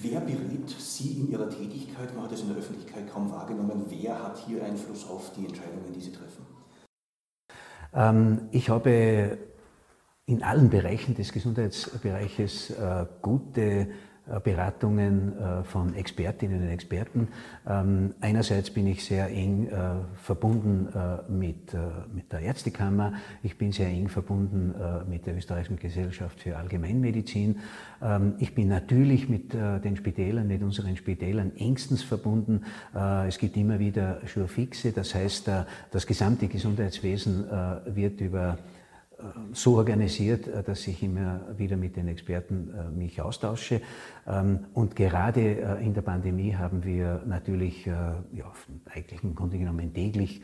Wer berät Sie in Ihrer Tätigkeit? Man hat es in der Öffentlichkeit kaum wahrgenommen. Wer hat hier Einfluss auf die Entscheidungen, die Sie treffen? Ähm, ich habe in allen Bereichen des Gesundheitsbereiches äh, gute Beratungen äh, von Expertinnen und Experten. Ähm, einerseits bin ich sehr eng äh, verbunden mit, mit der Ärztekammer, ich bin sehr eng verbunden mit der Österreichischen Gesellschaft für Allgemeinmedizin. Ähm, ich bin natürlich mit den Spitälern, mit unseren Spitälern engstens verbunden. Es gibt immer wieder Schurfixe, das heißt, das gesamte Gesundheitswesen wird über so organisiert, äh, dass ich immer wieder mit den Experten äh, mich austausche. Ähm, und gerade äh, in der Pandemie haben wir natürlich ja, eigentlich im Grunde genommen täglich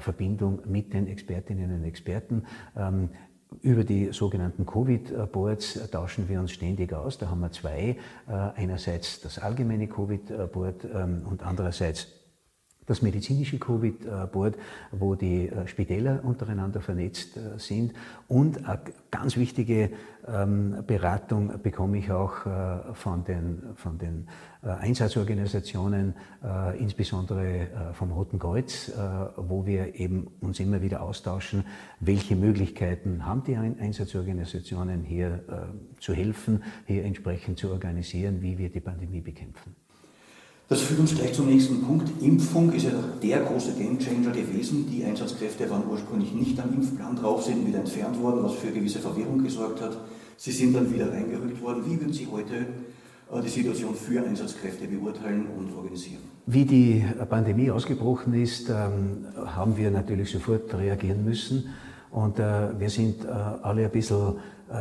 Verbindung mit den Expertinnen und Experten. Ähm, über die sogenannten Covid-Boards tauschen wir uns ständig aus. Da haben wir zwei. Einerseits das allgemeine Covid-Board ähm, und andererseits das medizinische Covid-Board, wo die äh, Spitäler untereinander vernetzt äh, sind. Und eine ganz wichtige ähm, Beratung bekomme ich auch äh, von den, von den Einsatzorganisationen, insbesondere vom Roten Kreuz, wo wir eben uns immer wieder austauschen, welche Möglichkeiten haben die Einsatzorganisationen hier zu helfen, hier entsprechend zu organisieren, wie wir die Pandemie bekämpfen. Das führt uns gleich zum nächsten Punkt. Impfung ist ja der große Gamechanger gewesen. Die Einsatzkräfte waren ursprünglich nicht am Impfplan drauf, sind wieder entfernt worden, was für gewisse Verwirrung gesorgt hat. Sie sind dann wieder reingerückt worden. Wie würden Sie heute äh, die Situation für Einsatzkräfte beurteilen und organisieren? Wie die Pandemie ausgebrochen ist, ähm, haben wir natürlich sofort reagieren müssen. Und äh, wir sind äh, alle ein bisschen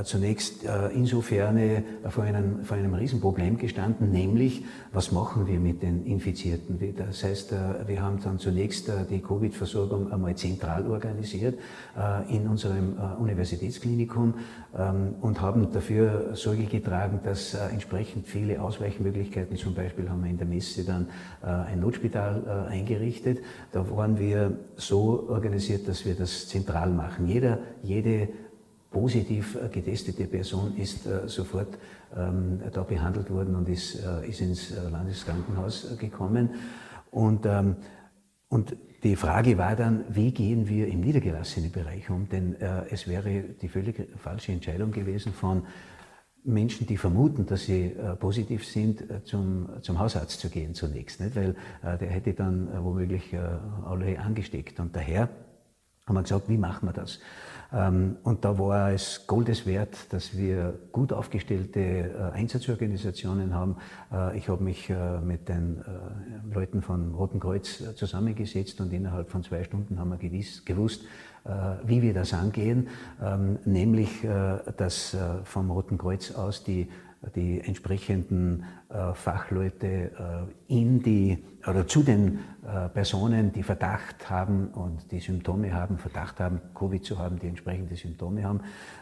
zunächst äh, insofern äh, vor einem, vor einem Riesenproblem gestanden, nämlich was machen wir mit den Infizierten? Das heißt, wir haben dann zunächst die Covid-Versorgung einmal zentral organisiert in unserem Universitätsklinikum ähm, und haben dafür Sorge getragen, dass entsprechend viele Ausweichmöglichkeiten, zum Beispiel haben wir in der Messe dann ein Notspital eingerichtet. Da waren wir so organisiert, dass wir das zentral machen. Jeder, jede positiv äh, getestete Person ist äh, sofort ähm, da behandelt worden und ist, äh, ist ins Landeskrankenhaus gekommen. Und, ähm, und die Frage war dann, wie gehen wir im niedergelassenen Bereich um? Denn es wäre die völlig falsche Entscheidung gewesen von Menschen, die vermuten, dass sie positiv sind, zum, zum Hausarzt zu gehen zunächst, nicht? weil der hätte dann womöglich alle angesteckt. Und daher haben wir gesagt, wie machen wir das? Ähm, und da war es Goldes wert, dass wir gut aufgestellte äh, Einsatzorganisationen haben. Äh, ich habe mich äh, mit den Leuten vom Roten Kreuz zusammengesetzt und innerhalb von zwei Stunden haben wir gewiss, gewusst, wie wir das angehen, ähm, nämlich dass vom Roten Kreuz aus die die entsprechenden äh, Fachleute äh, in die oder zu den äh, Personen, die Verdacht haben und die Symptome haben, Verdacht haben, Covid zu haben, die entsprechende Symptome haben,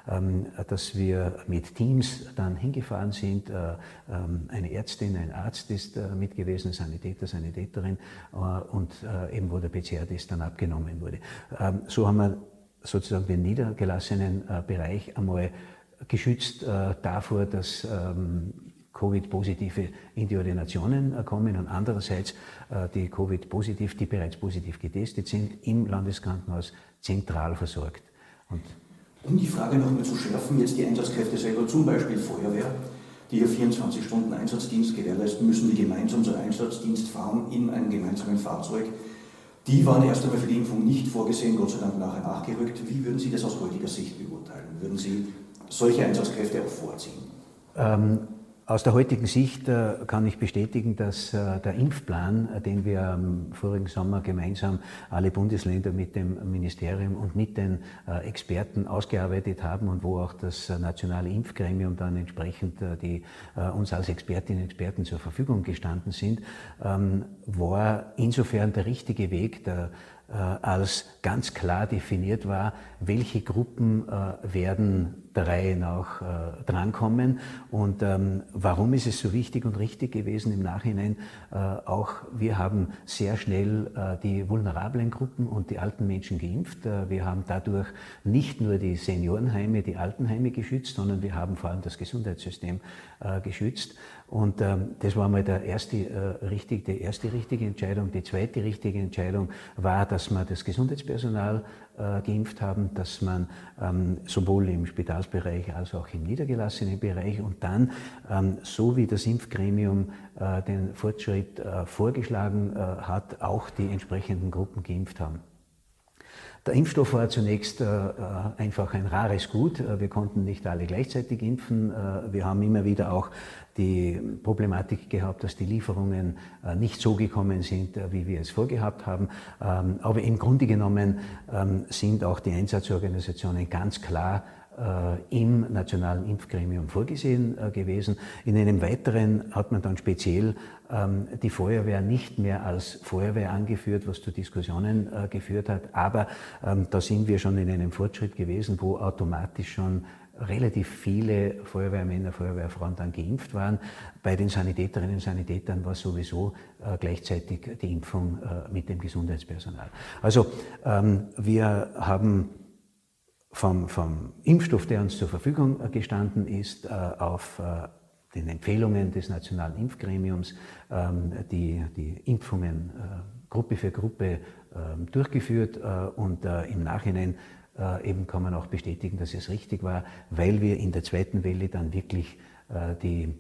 ähm, dass wir mit Teams dann hingefahren sind. Äh, ähm, eine Ärztin, ein Arzt ist mit gewesen, Sanitäter, Sanitäterin und eben wo der PCR-Test dann abgenommen wurde. Ähm, so haben wir sozusagen den niedergelassenen Bereich einmal geschützt äh, davor, dass ähm, Covid-Positive in die Ordinationen äh, kommen und andererseits äh, die Covid-positiv, die bereits positiv getestet sind, im Landeskrankenhaus zentral versorgt. Und um die Frage noch mal zu schärfen, jetzt die Einsatzkräfte selber, zum Beispiel Feuerwehr, die hier 24 Stunden Einsatzdienst gewährleisten müssen, die gemeinsam zum Einsatzdienst fahren in einem gemeinsamen Fahrzeug. Die waren erst einmal für die Impfung nicht vorgesehen, Gott sei Dank nachher nachgerückt. Wie würden Sie das aus heutiger Sicht beurteilen? Würden Sie solche Einsatzkräfte auch vorziehen? Ähm, aus der heutigen Sicht äh, kann ich bestätigen, dass äh, der Impfplan, äh, den wir am vorigen Sommer gemeinsam alle Bundesländer mit dem Ministerium und mit den Experten ausgearbeitet haben und wo auch das nationale Impfgremium dann entsprechend die uns als Expertinnen und Experten zur Verfügung gestanden sind, ähm, war insofern der richtige Weg, der äh, als ganz klar definiert war, welche Gruppen äh, werden der Reihe nach äh, drankommen und ähm, warum ist es so wichtig und richtig gewesen im Nachhinein. auch wir haben sehr schnell die vulnerablen Gruppen und die alten Menschen geimpft. wir haben dadurch nicht nur die Seniorenheime, die Altenheime geschützt, sondern wir haben vor allem das Gesundheitssystem geschützt. Und ähm, das war mal der erste, äh, richtig, die erste richtige Entscheidung. Die zweite richtige Entscheidung war, dass wir das Gesundheitspersonal äh, geimpft haben, dass man ähm, sowohl im Spitalsbereich als auch im niedergelassenen Bereich und dann, ähm, so wie das Impfgremium äh, den Fortschritt äh, vorgeschlagen äh, hat, auch die entsprechenden Gruppen geimpft haben. Der Impfstoff war zunächst äh, äh, einfach ein rares Gut. Äh, wir konnten nicht alle gleichzeitig impfen. Äh, wir haben immer wieder auch die Problematik gehabt, dass die Lieferungen äh, nicht so gekommen sind, äh, wie wir es vorgehabt haben. Ähm, aber im Grunde genommen ähm, sind auch die Einsatzorganisationen ganz klar im nationalen Impfgremium vorgesehen gewesen. In einem weiteren hat man dann speziell ähm, die Feuerwehr nicht mehr als Feuerwehr angeführt, was zu Diskussionen äh, geführt hat. Aber da sind wir schon in einem Fortschritt gewesen, wo automatisch schon relativ viele Feuerwehrmänner, Feuerwehrfrauen dann geimpft waren. Bei den Sanitäterinnen und Sanitätern war sowieso äh, gleichzeitig die Impfung äh, mit dem Gesundheitspersonal. Also ähm, wir haben vom, vom Impfstoff, der uns zur Verfügung gestanden ist, auf den Empfehlungen des Nationalen Impfgremiums ähm, die, die Impfungen äh, Gruppe für Gruppe ähm, durchgeführt äh, und äh, im Nachhinein eben kann man auch bestätigen, dass es richtig war, weil wir in der zweiten Welle dann wirklich die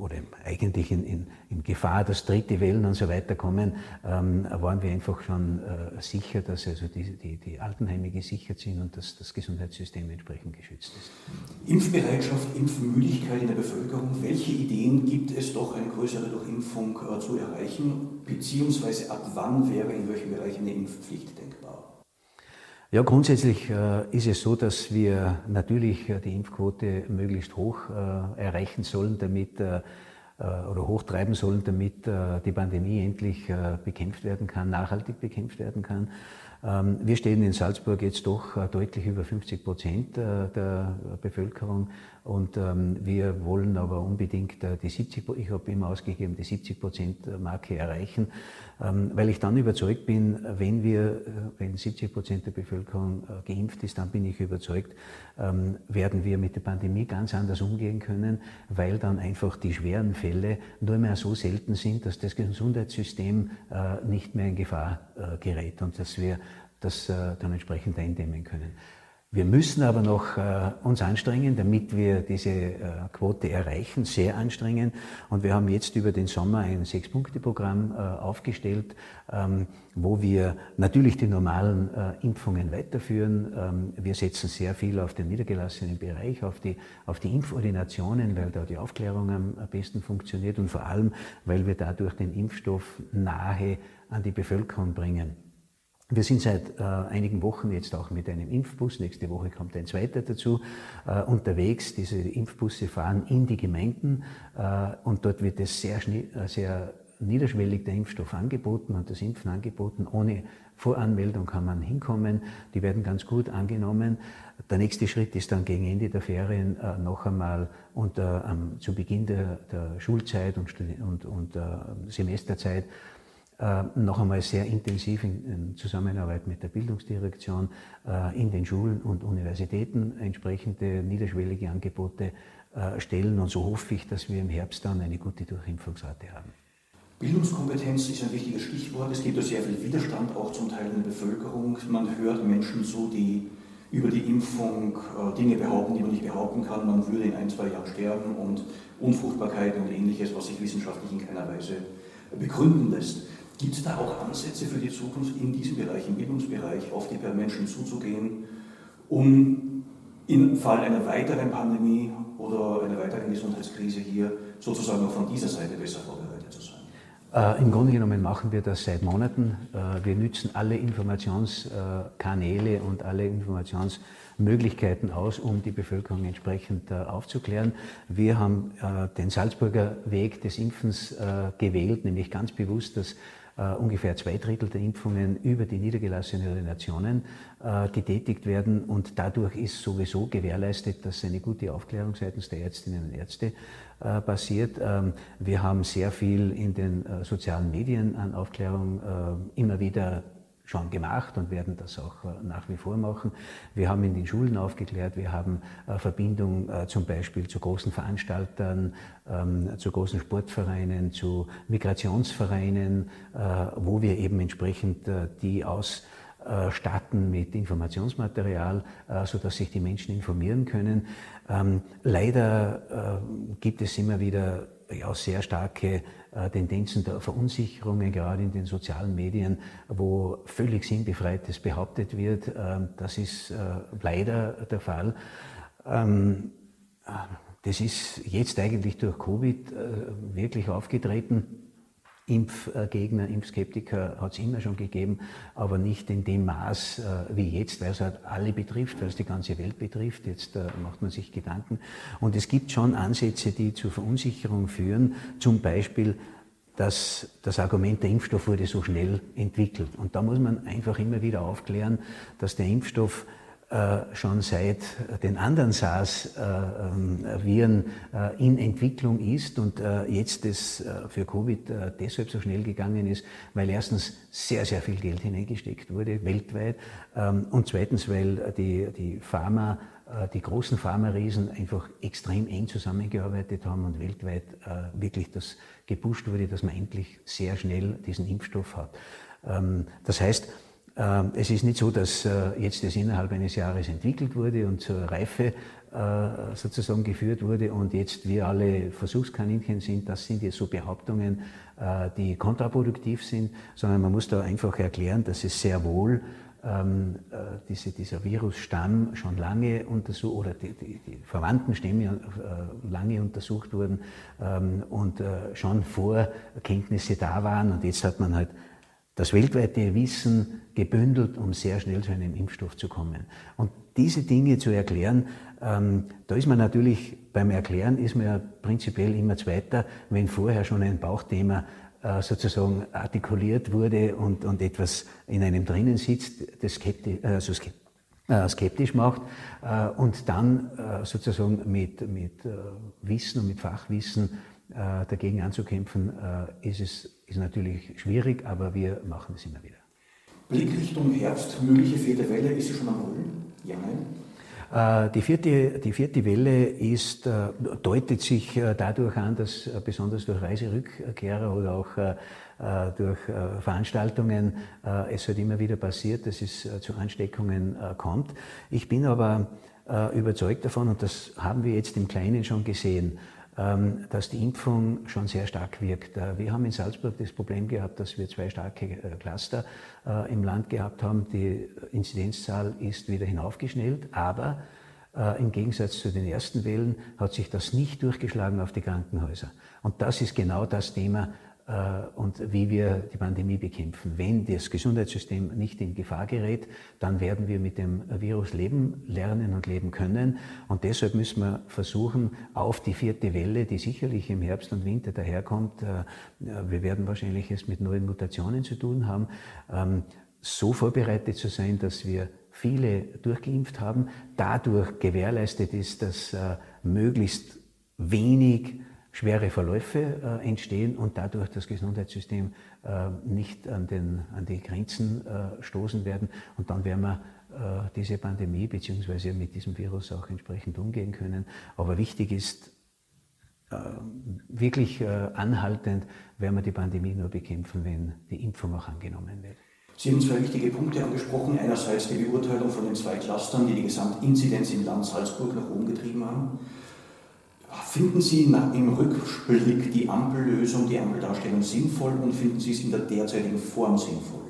oder eigentlich in, in, in, Gefahr, dass dritte Wellen und so weiter kommen, ähm, waren wir einfach schon äh, sicher, dass also die, die, die, Altenheime gesichert sind und dass das Gesundheitssystem entsprechend geschützt ist. Impfbereitschaft, Impfmüdigkeit in der Bevölkerung. Welche Ideen gibt es doch, eine größere Durchimpfung äh, zu erreichen? Beziehungsweise ab wann wäre in welchem Bereich eine Impfpflicht denkbar? Ja, grundsätzlich äh, ist es so, dass wir natürlich äh, die Impfquote möglichst hoch äh, erreichen sollen, damit äh, äh, oder hochtreiben sollen, damit äh, die Pandemie endlich bekämpft werden kann, nachhaltig bekämpft werden kann. Ähm, wir stehen in Salzburg jetzt doch deutlich über 50 Prozent der Bevölkerung und ähm, wir wollen aber unbedingt die 70, ich habe immer ausgegeben, die 70 Prozent Marke erreichen. Ähm, weil ich dann überzeugt bin, wenn wir, äh, wenn 70 Prozent der Bevölkerung äh, geimpft ist, dann bin ich überzeugt, ähm, werden wir mit der Pandemie ganz anders umgehen können, weil dann einfach die schweren Fälle nur mehr so selten sind, dass das Gesundheitssystem äh, nicht mehr in Gefahr gerät und dass wir das dann entsprechend eindämmen können. Wir müssen aber noch äh, uns anstrengen, damit wir diese äh, Quote erreichen, sehr anstrengen. Und wir haben jetzt über den Sommer ein Sechs-Punkte-Programm äh, aufgestellt, ähm, wo wir natürlich die normalen äh, Impfungen weiterführen. Ähm, wir setzen sehr viel auf den niedergelassenen Bereich, auf die, auf die Impfordinationen, weil da die Aufklärung am besten funktioniert und vor allem, weil wir dadurch den Impfstoff nahe an die Bevölkerung bringen. Wir sind seit äh, einigen Wochen jetzt auch mit einem Impfbus, nächste Woche kommt ein zweiter dazu, äh, unterwegs. Diese Impfbusse fahren in die Gemeinden äh, und dort wird es sehr, äh, sehr niederschwellig der Impfstoff angeboten und das Impfen angeboten. Ohne Voranmeldung kann man hinkommen. Die werden ganz gut angenommen. Der nächste Schritt ist dann gegen Ende der Ferien äh, noch einmal unter, ähm, zu Beginn der, der Schulzeit und, und, und äh, Semesterzeit noch einmal sehr intensiv in, Zusammenarbeit mit der Bildungsdirektion äh, in den Schulen und Universitäten entsprechende niederschwellige Angebote äh, stellen. Und so hoffe ich, dass wir im Herbst dann eine gute Durchimpfungsrate haben. Bildungskompetenz ist ein wichtiges Stichwort. Es gibt ja sehr viel Widerstand auch zum Teil in der Bevölkerung. Man hört Menschen so, die über die Impfung Dinge behaupten, die man nicht behaupten kann. Man würde in ein, zwei Jahren sterben und Unfruchtbarkeit und ähnliches, was sich wissenschaftlich in keiner Weise begründen lässt. Gibt es da auch Ansätze für die Zukunft in diesem Bereich, im Bildungsbereich, auf die Menschen zuzugehen, um im Fall einer weiteren Pandemie oder einer weiteren Gesundheitskrise hier sozusagen auch von dieser Seite besser vorbereitet zu sein? Äh, Im Grunde genommen machen wir das seit Monaten. Äh, wir nützen alle Informationskanäle und alle Informationsmöglichkeiten aus, um die Bevölkerung entsprechend äh, aufzuklären. Wir haben äh, den Salzburger Weg des Impfens äh, gewählt, nämlich ganz bewusst, dass äh, ungefähr zwei Drittel der Impfungen über die niedergelassenen Ordinationen äh, getätigt werden und dadurch ist sowieso gewährleistet, dass eine gute Aufklärung seitens der Ärztinnen und Ärzte äh, passiert. Ähm, wir haben sehr viel in den äh, sozialen Medien an Aufklärung äh, immer wieder schon gemacht und werden das auch äh, nach wie vor machen. Wir haben in den Schulen aufgeklärt, wir haben äh, Verbindung äh, zum Beispiel zu großen Veranstaltern, ähm, zu großen Sportvereinen, zu Migrationsvereinen, wo wir eben entsprechend die ausstatten mit Informationsmaterial, sodass sich die Menschen informieren können. Ähm, leider gibt es immer wieder ja, sehr starke äh, Tendenzen der Verunsicherungen, gerade in den sozialen Medien, wo völlig sinnbefreites behauptet wird. Ähm, das ist äh, leider der Fall. Ähm, das ist jetzt eigentlich durch Covid äh, wirklich aufgetreten. Impfgegner, Impfskeptiker hat es immer schon gegeben, aber nicht in dem Maß äh, wie jetzt, weil es halt alle betrifft, weil es die ganze Welt betrifft. Jetzt äh, macht man sich Gedanken. Und es gibt schon Ansätze, die zur Verunsicherung führen. Zum Beispiel, dass das Argument, der Impfstoff wurde so schnell entwickelt. Und da muss man einfach immer wieder aufklären, dass der Impfstoff schon seit den anderen SARS-Viren äh, in Entwicklung ist und äh, jetzt es für Covid deshalb so schnell gegangen ist, weil erstens sehr, sehr viel Geld hineingesteckt wurde, weltweit, ähm, und zweitens, weil die, die Pharma die großen Pharma-Riesen einfach extrem eng zusammengearbeitet haben und weltweit wirklich das gepusht wurde, dass man endlich sehr schnell diesen Impfstoff hat. Ähm, das heißt, ähm, es ist nicht so, dass äh, jetzt das innerhalb eines Jahres entwickelt wurde und zur Reife äh, sozusagen geführt wurde und jetzt wir alle Versuchskaninchen sind. Das sind jetzt so Behauptungen, äh, die kontraproduktiv sind, sondern man muss da einfach erklären, dass es sehr wohl ähm, diese, dieser Virusstamm schon lange untersucht oder die, die, die verwandten Stämme lange untersucht wurden ähm, und schon Vorkenntnisse da waren und jetzt hat man halt das weltweite Wissen gebündelt, um sehr schnell zu einem Impfstoff zu kommen. Und diese Dinge zu erklären, ähm, da ist man natürlich beim Erklären ist man ja prinzipiell immer Zweiter, wenn vorher schon ein Bauchthema äh, sozusagen artikuliert wurde und, und etwas in einem drinnen sitzt, das skeptisch, also äh, skeptisch macht äh, und dann äh, sozusagen mit, mit äh, Wissen und mit Fachwissen äh, dagegen anzukämpfen, ist es ist natürlich schwierig, aber wir machen es immer wieder. Blick Richtung Herbst, mögliche vierte Welle, ist sie schon am Rollen? Ja, nein? Äh, die vierte, die vierte Welle ist, äh, deutet sich äh, dadurch an, dass besonders durch Reiserückkehrer oder auch durch Veranstaltungen es halt immer wieder passiert, dass es zu Ansteckungen kommt. Ich bin aber überzeugt davon, und das haben wir jetzt im Kleinen schon gesehen, dass die Impfung schon sehr stark wirkt. Äh, wir haben in Salzburg das Problem gehabt, dass wir zwei starke äh, Cluster äh, im Land gehabt haben. Die Inzidenzzahl ist wieder hinaufgeschnellt, aber im Gegensatz zu den ersten Wellen hat sich das nicht durchgeschlagen auf die Krankenhäuser. Und das ist genau das Thema, und wie wir die Pandemie bekämpfen. Wenn das Gesundheitssystem nicht in Gefahr gerät, dann werden wir mit dem Virus leben, lernen und leben können. Und deshalb müssen wir versuchen, auf die vierte Welle, die sicherlich im Herbst und Winter daherkommt, äh, wir werden wahrscheinlich es mit neuen Mutationen zu tun haben, ähm, so vorbereitet zu sein, dass wir viele durchgeimpft haben, dadurch gewährleistet ist, dass äh, möglichst wenig schwere Verläufe äh, entstehen und dadurch das Gesundheitssystem äh, nicht an, den, an die Grenzen äh, stoßen werden. Und dann werden wir äh, diese Pandemie beziehungsweise mit diesem Virus auch entsprechend umgehen können. Aber wichtig ist, äh, wirklich äh, anhaltend werden wir die Pandemie nur bekämpfen, wenn die Impfung auch angenommen wird. Sie haben zwei wichtige Punkte angesprochen. Einerseits die Beurteilung von den zwei Clustern, die die Gesamtinzidenz im Land Salzburg nach oben getrieben haben. Finden Sie im Rückblick die Ampellösung, die Ampeldarstellung sinnvoll und finden Sie es in der derzeitigen Form sinnvoll?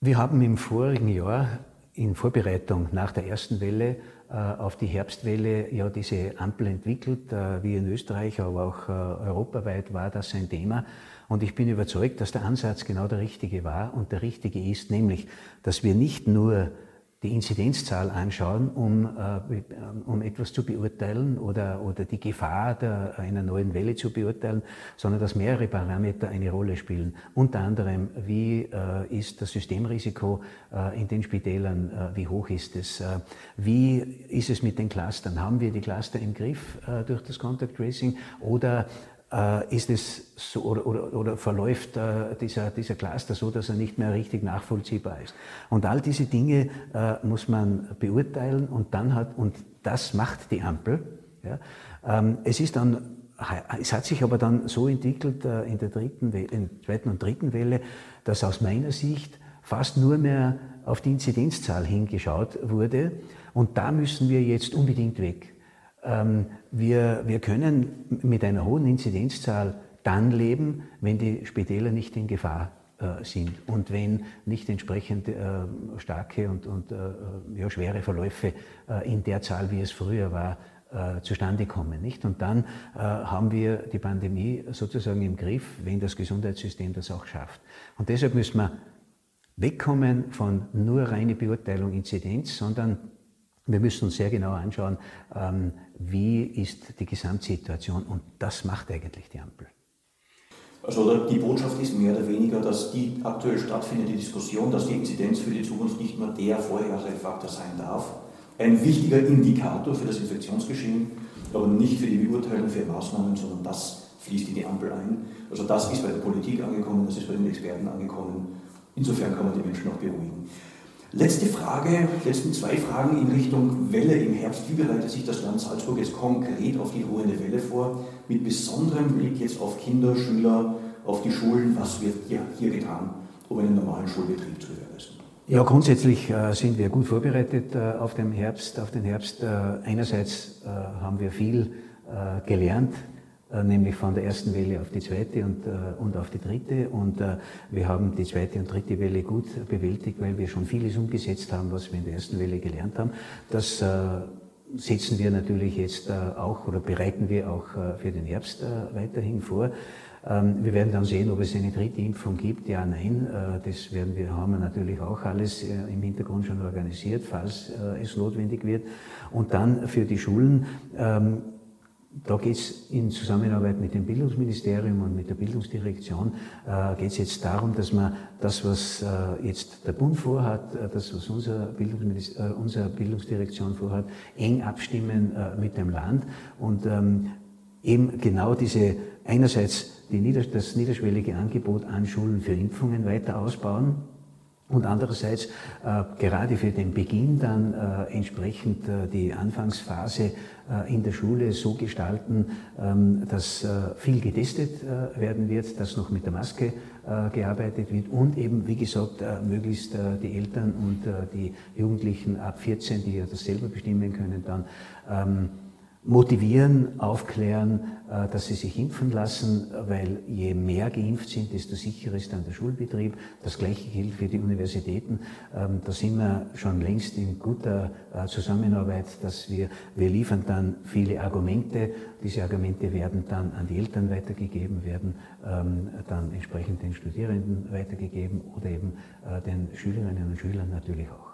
Wir haben im vorigen Jahr in Vorbereitung nach der ersten Welle auf die Herbstwelle ja diese Ampel entwickelt, wie in Österreich, aber auch europaweit war das ein Thema. Und ich bin überzeugt, dass der Ansatz genau der richtige war und der richtige ist, nämlich, dass wir nicht nur die Inzidenzzahl anschauen, um, äh, um etwas zu beurteilen oder, oder die Gefahr der, einer neuen Welle zu beurteilen, sondern dass mehrere Parameter eine Rolle spielen. Unter anderem, wie äh, ist das Systemrisiko äh, in den Spitälern, äh, wie hoch ist es, äh, wie ist es mit den Clustern, haben wir die Cluster im Griff äh, durch das Contact Tracing oder äh, ist es so oder, oder, oder verläuft äh, dieser, dieser Cluster so, dass er nicht mehr richtig nachvollziehbar ist. Und all diese Dinge äh, muss man beurteilen und dann hat, und das macht die Ampel. Ja. Ähm, es ist dann es hat sich aber dann so entwickelt äh, in der dritten Welle, in zweiten und dritten Welle, dass aus meiner Sicht fast nur mehr auf die Inzidenzzahl hingeschaut wurde. Und da müssen wir jetzt unbedingt weg. Ähm, wir, wir können mit einer hohen Inzidenzzahl dann leben, wenn die Spitäler nicht in Gefahr äh, sind und wenn nicht entsprechend äh, starke und, und äh, ja, schwere Verläufe äh, in der Zahl, wie es früher war, äh, zustande kommen. Nicht? Und dann äh, haben wir die Pandemie sozusagen im Griff, wenn das Gesundheitssystem das auch schafft. Und deshalb müssen wir wegkommen von nur reine Beurteilung Inzidenz, sondern wir müssen uns sehr genau anschauen, ähm, wie ist die Gesamtsituation und das macht eigentlich die Ampel. Also die Botschaft ist mehr oder weniger, dass die aktuell stattfindende Diskussion, dass die Inzidenz für die Zukunft nicht mehr der Vorhersagefaktor sein darf, ein wichtiger Indikator für das Infektionsgeschehen, aber nicht für die Beurteilung für Maßnahmen, sondern das fließt in die Ampel ein. Also das ist bei der Politik angekommen, das ist bei den Experten angekommen. Insofern kann man die Menschen auch beruhigen. Letzte Frage, letzten zwei Fragen in Richtung Welle im Herbst. Wie bereitet sich das Land Salzburg jetzt konkret auf die drohende Welle vor? Mit besonderem Blick jetzt auf Kinder, Schüler, auf die Schulen. Was wird hier, hier getan, um einen normalen Schulbetrieb zu gewährleisten? Ja, grundsätzlich äh, sind wir gut vorbereitet äh, auf den Herbst. Auf den Herbst. Äh, einerseits äh, haben wir viel äh, gelernt nämlich von der ersten Welle auf die zweite und, äh, und auf die dritte. Und äh, wir haben die zweite und dritte Welle gut bewältigt, weil wir schon vieles umgesetzt haben, was wir in der ersten Welle gelernt haben. Das setzen wir natürlich jetzt auch oder bereiten wir auch für den Herbst weiterhin vor. Ähm, wir werden dann sehen, ob es eine dritte Impfung gibt. Ja, nein. Das werden wir, haben wir natürlich auch alles im Hintergrund schon organisiert, falls es notwendig wird. Und dann für die Schulen ähm, da geht es in Zusammenarbeit mit dem Bildungsministerium und mit der Bildungsdirektion, äh, geht es jetzt darum, dass man das, was äh, jetzt der Bund vorhat, äh, das, was unser, Bildungsminister, äh, unsere Bildungsdirektion vorhat, eng abstimmen äh, mit dem Land. Und ähm, eben genau diese einerseits die Nieder das niederschwellige Angebot an Schulen für Impfungen weiter ausbauen und andererseits äh, gerade für den Beginn dann äh, entsprechend äh, die Anfangsphase äh, in der Schule so gestalten, ähm, dass äh, viel getestet äh, werden wird, dass noch mit der Maske gearbeitet wird und eben, wie gesagt, möglichst die Eltern und die Jugendlichen ab 14, die ja das selber bestimmen können, dann ähm, motivieren, aufklären, äh, dass sie sich impfen lassen, weil je mehr geimpft sind, desto sicherer ist dann der Schulbetrieb. Das Gleiche gilt für die Universitäten. Ähm, da sind wir schon längst in guter äh, Zusammenarbeit, dass wir, wir liefern dann viele Argumente. Diese Argumente werden dann an die Eltern weitergegeben, werden ähm, dann entsprechend den Studierenden weitergegeben oder eben äh, den Schülerinnen und Schülern natürlich auch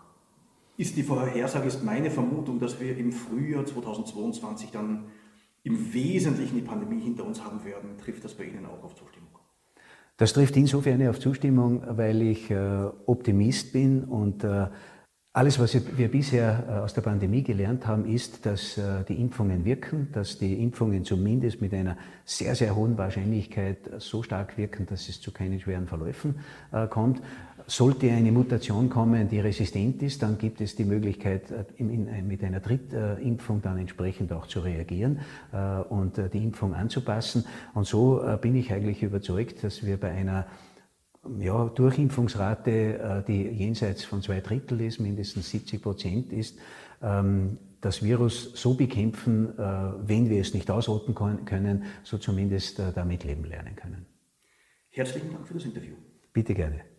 ist die Vorhersage, ist meine Vermutung, dass wir im Frühjahr 2022 dann im Wesentlichen die Pandemie hinter uns haben werden. Trifft das bei Ihnen auch auf Zustimmung? Das trifft insofern auf Zustimmung, weil ich äh, Optimist bin und äh, alles, was wir bisher äh, aus der Pandemie gelernt haben, ist, dass äh, die Impfungen wirken, dass die Impfungen zumindest mit einer sehr, sehr hohen Wahrscheinlichkeit so stark wirken, dass es zu keinen schweren Verläufen äh, kommt. Sollte eine Mutation kommen, die resistent ist, dann gibt es die Möglichkeit, mit einer Drittimpfung dann entsprechend auch zu reagieren und die Impfung anzupassen. Und so bin ich eigentlich überzeugt, dass wir bei einer ja, Durchimpfungsrate, äh, die jenseits von zwei Drittel ist, mindestens 70 Prozent ist, ähm, das Virus so bekämpfen, äh, wenn wir es nicht ausrotten können, so zumindest äh, damit leben lernen können. Herzlichen Dank für das Interview. Bitte gerne.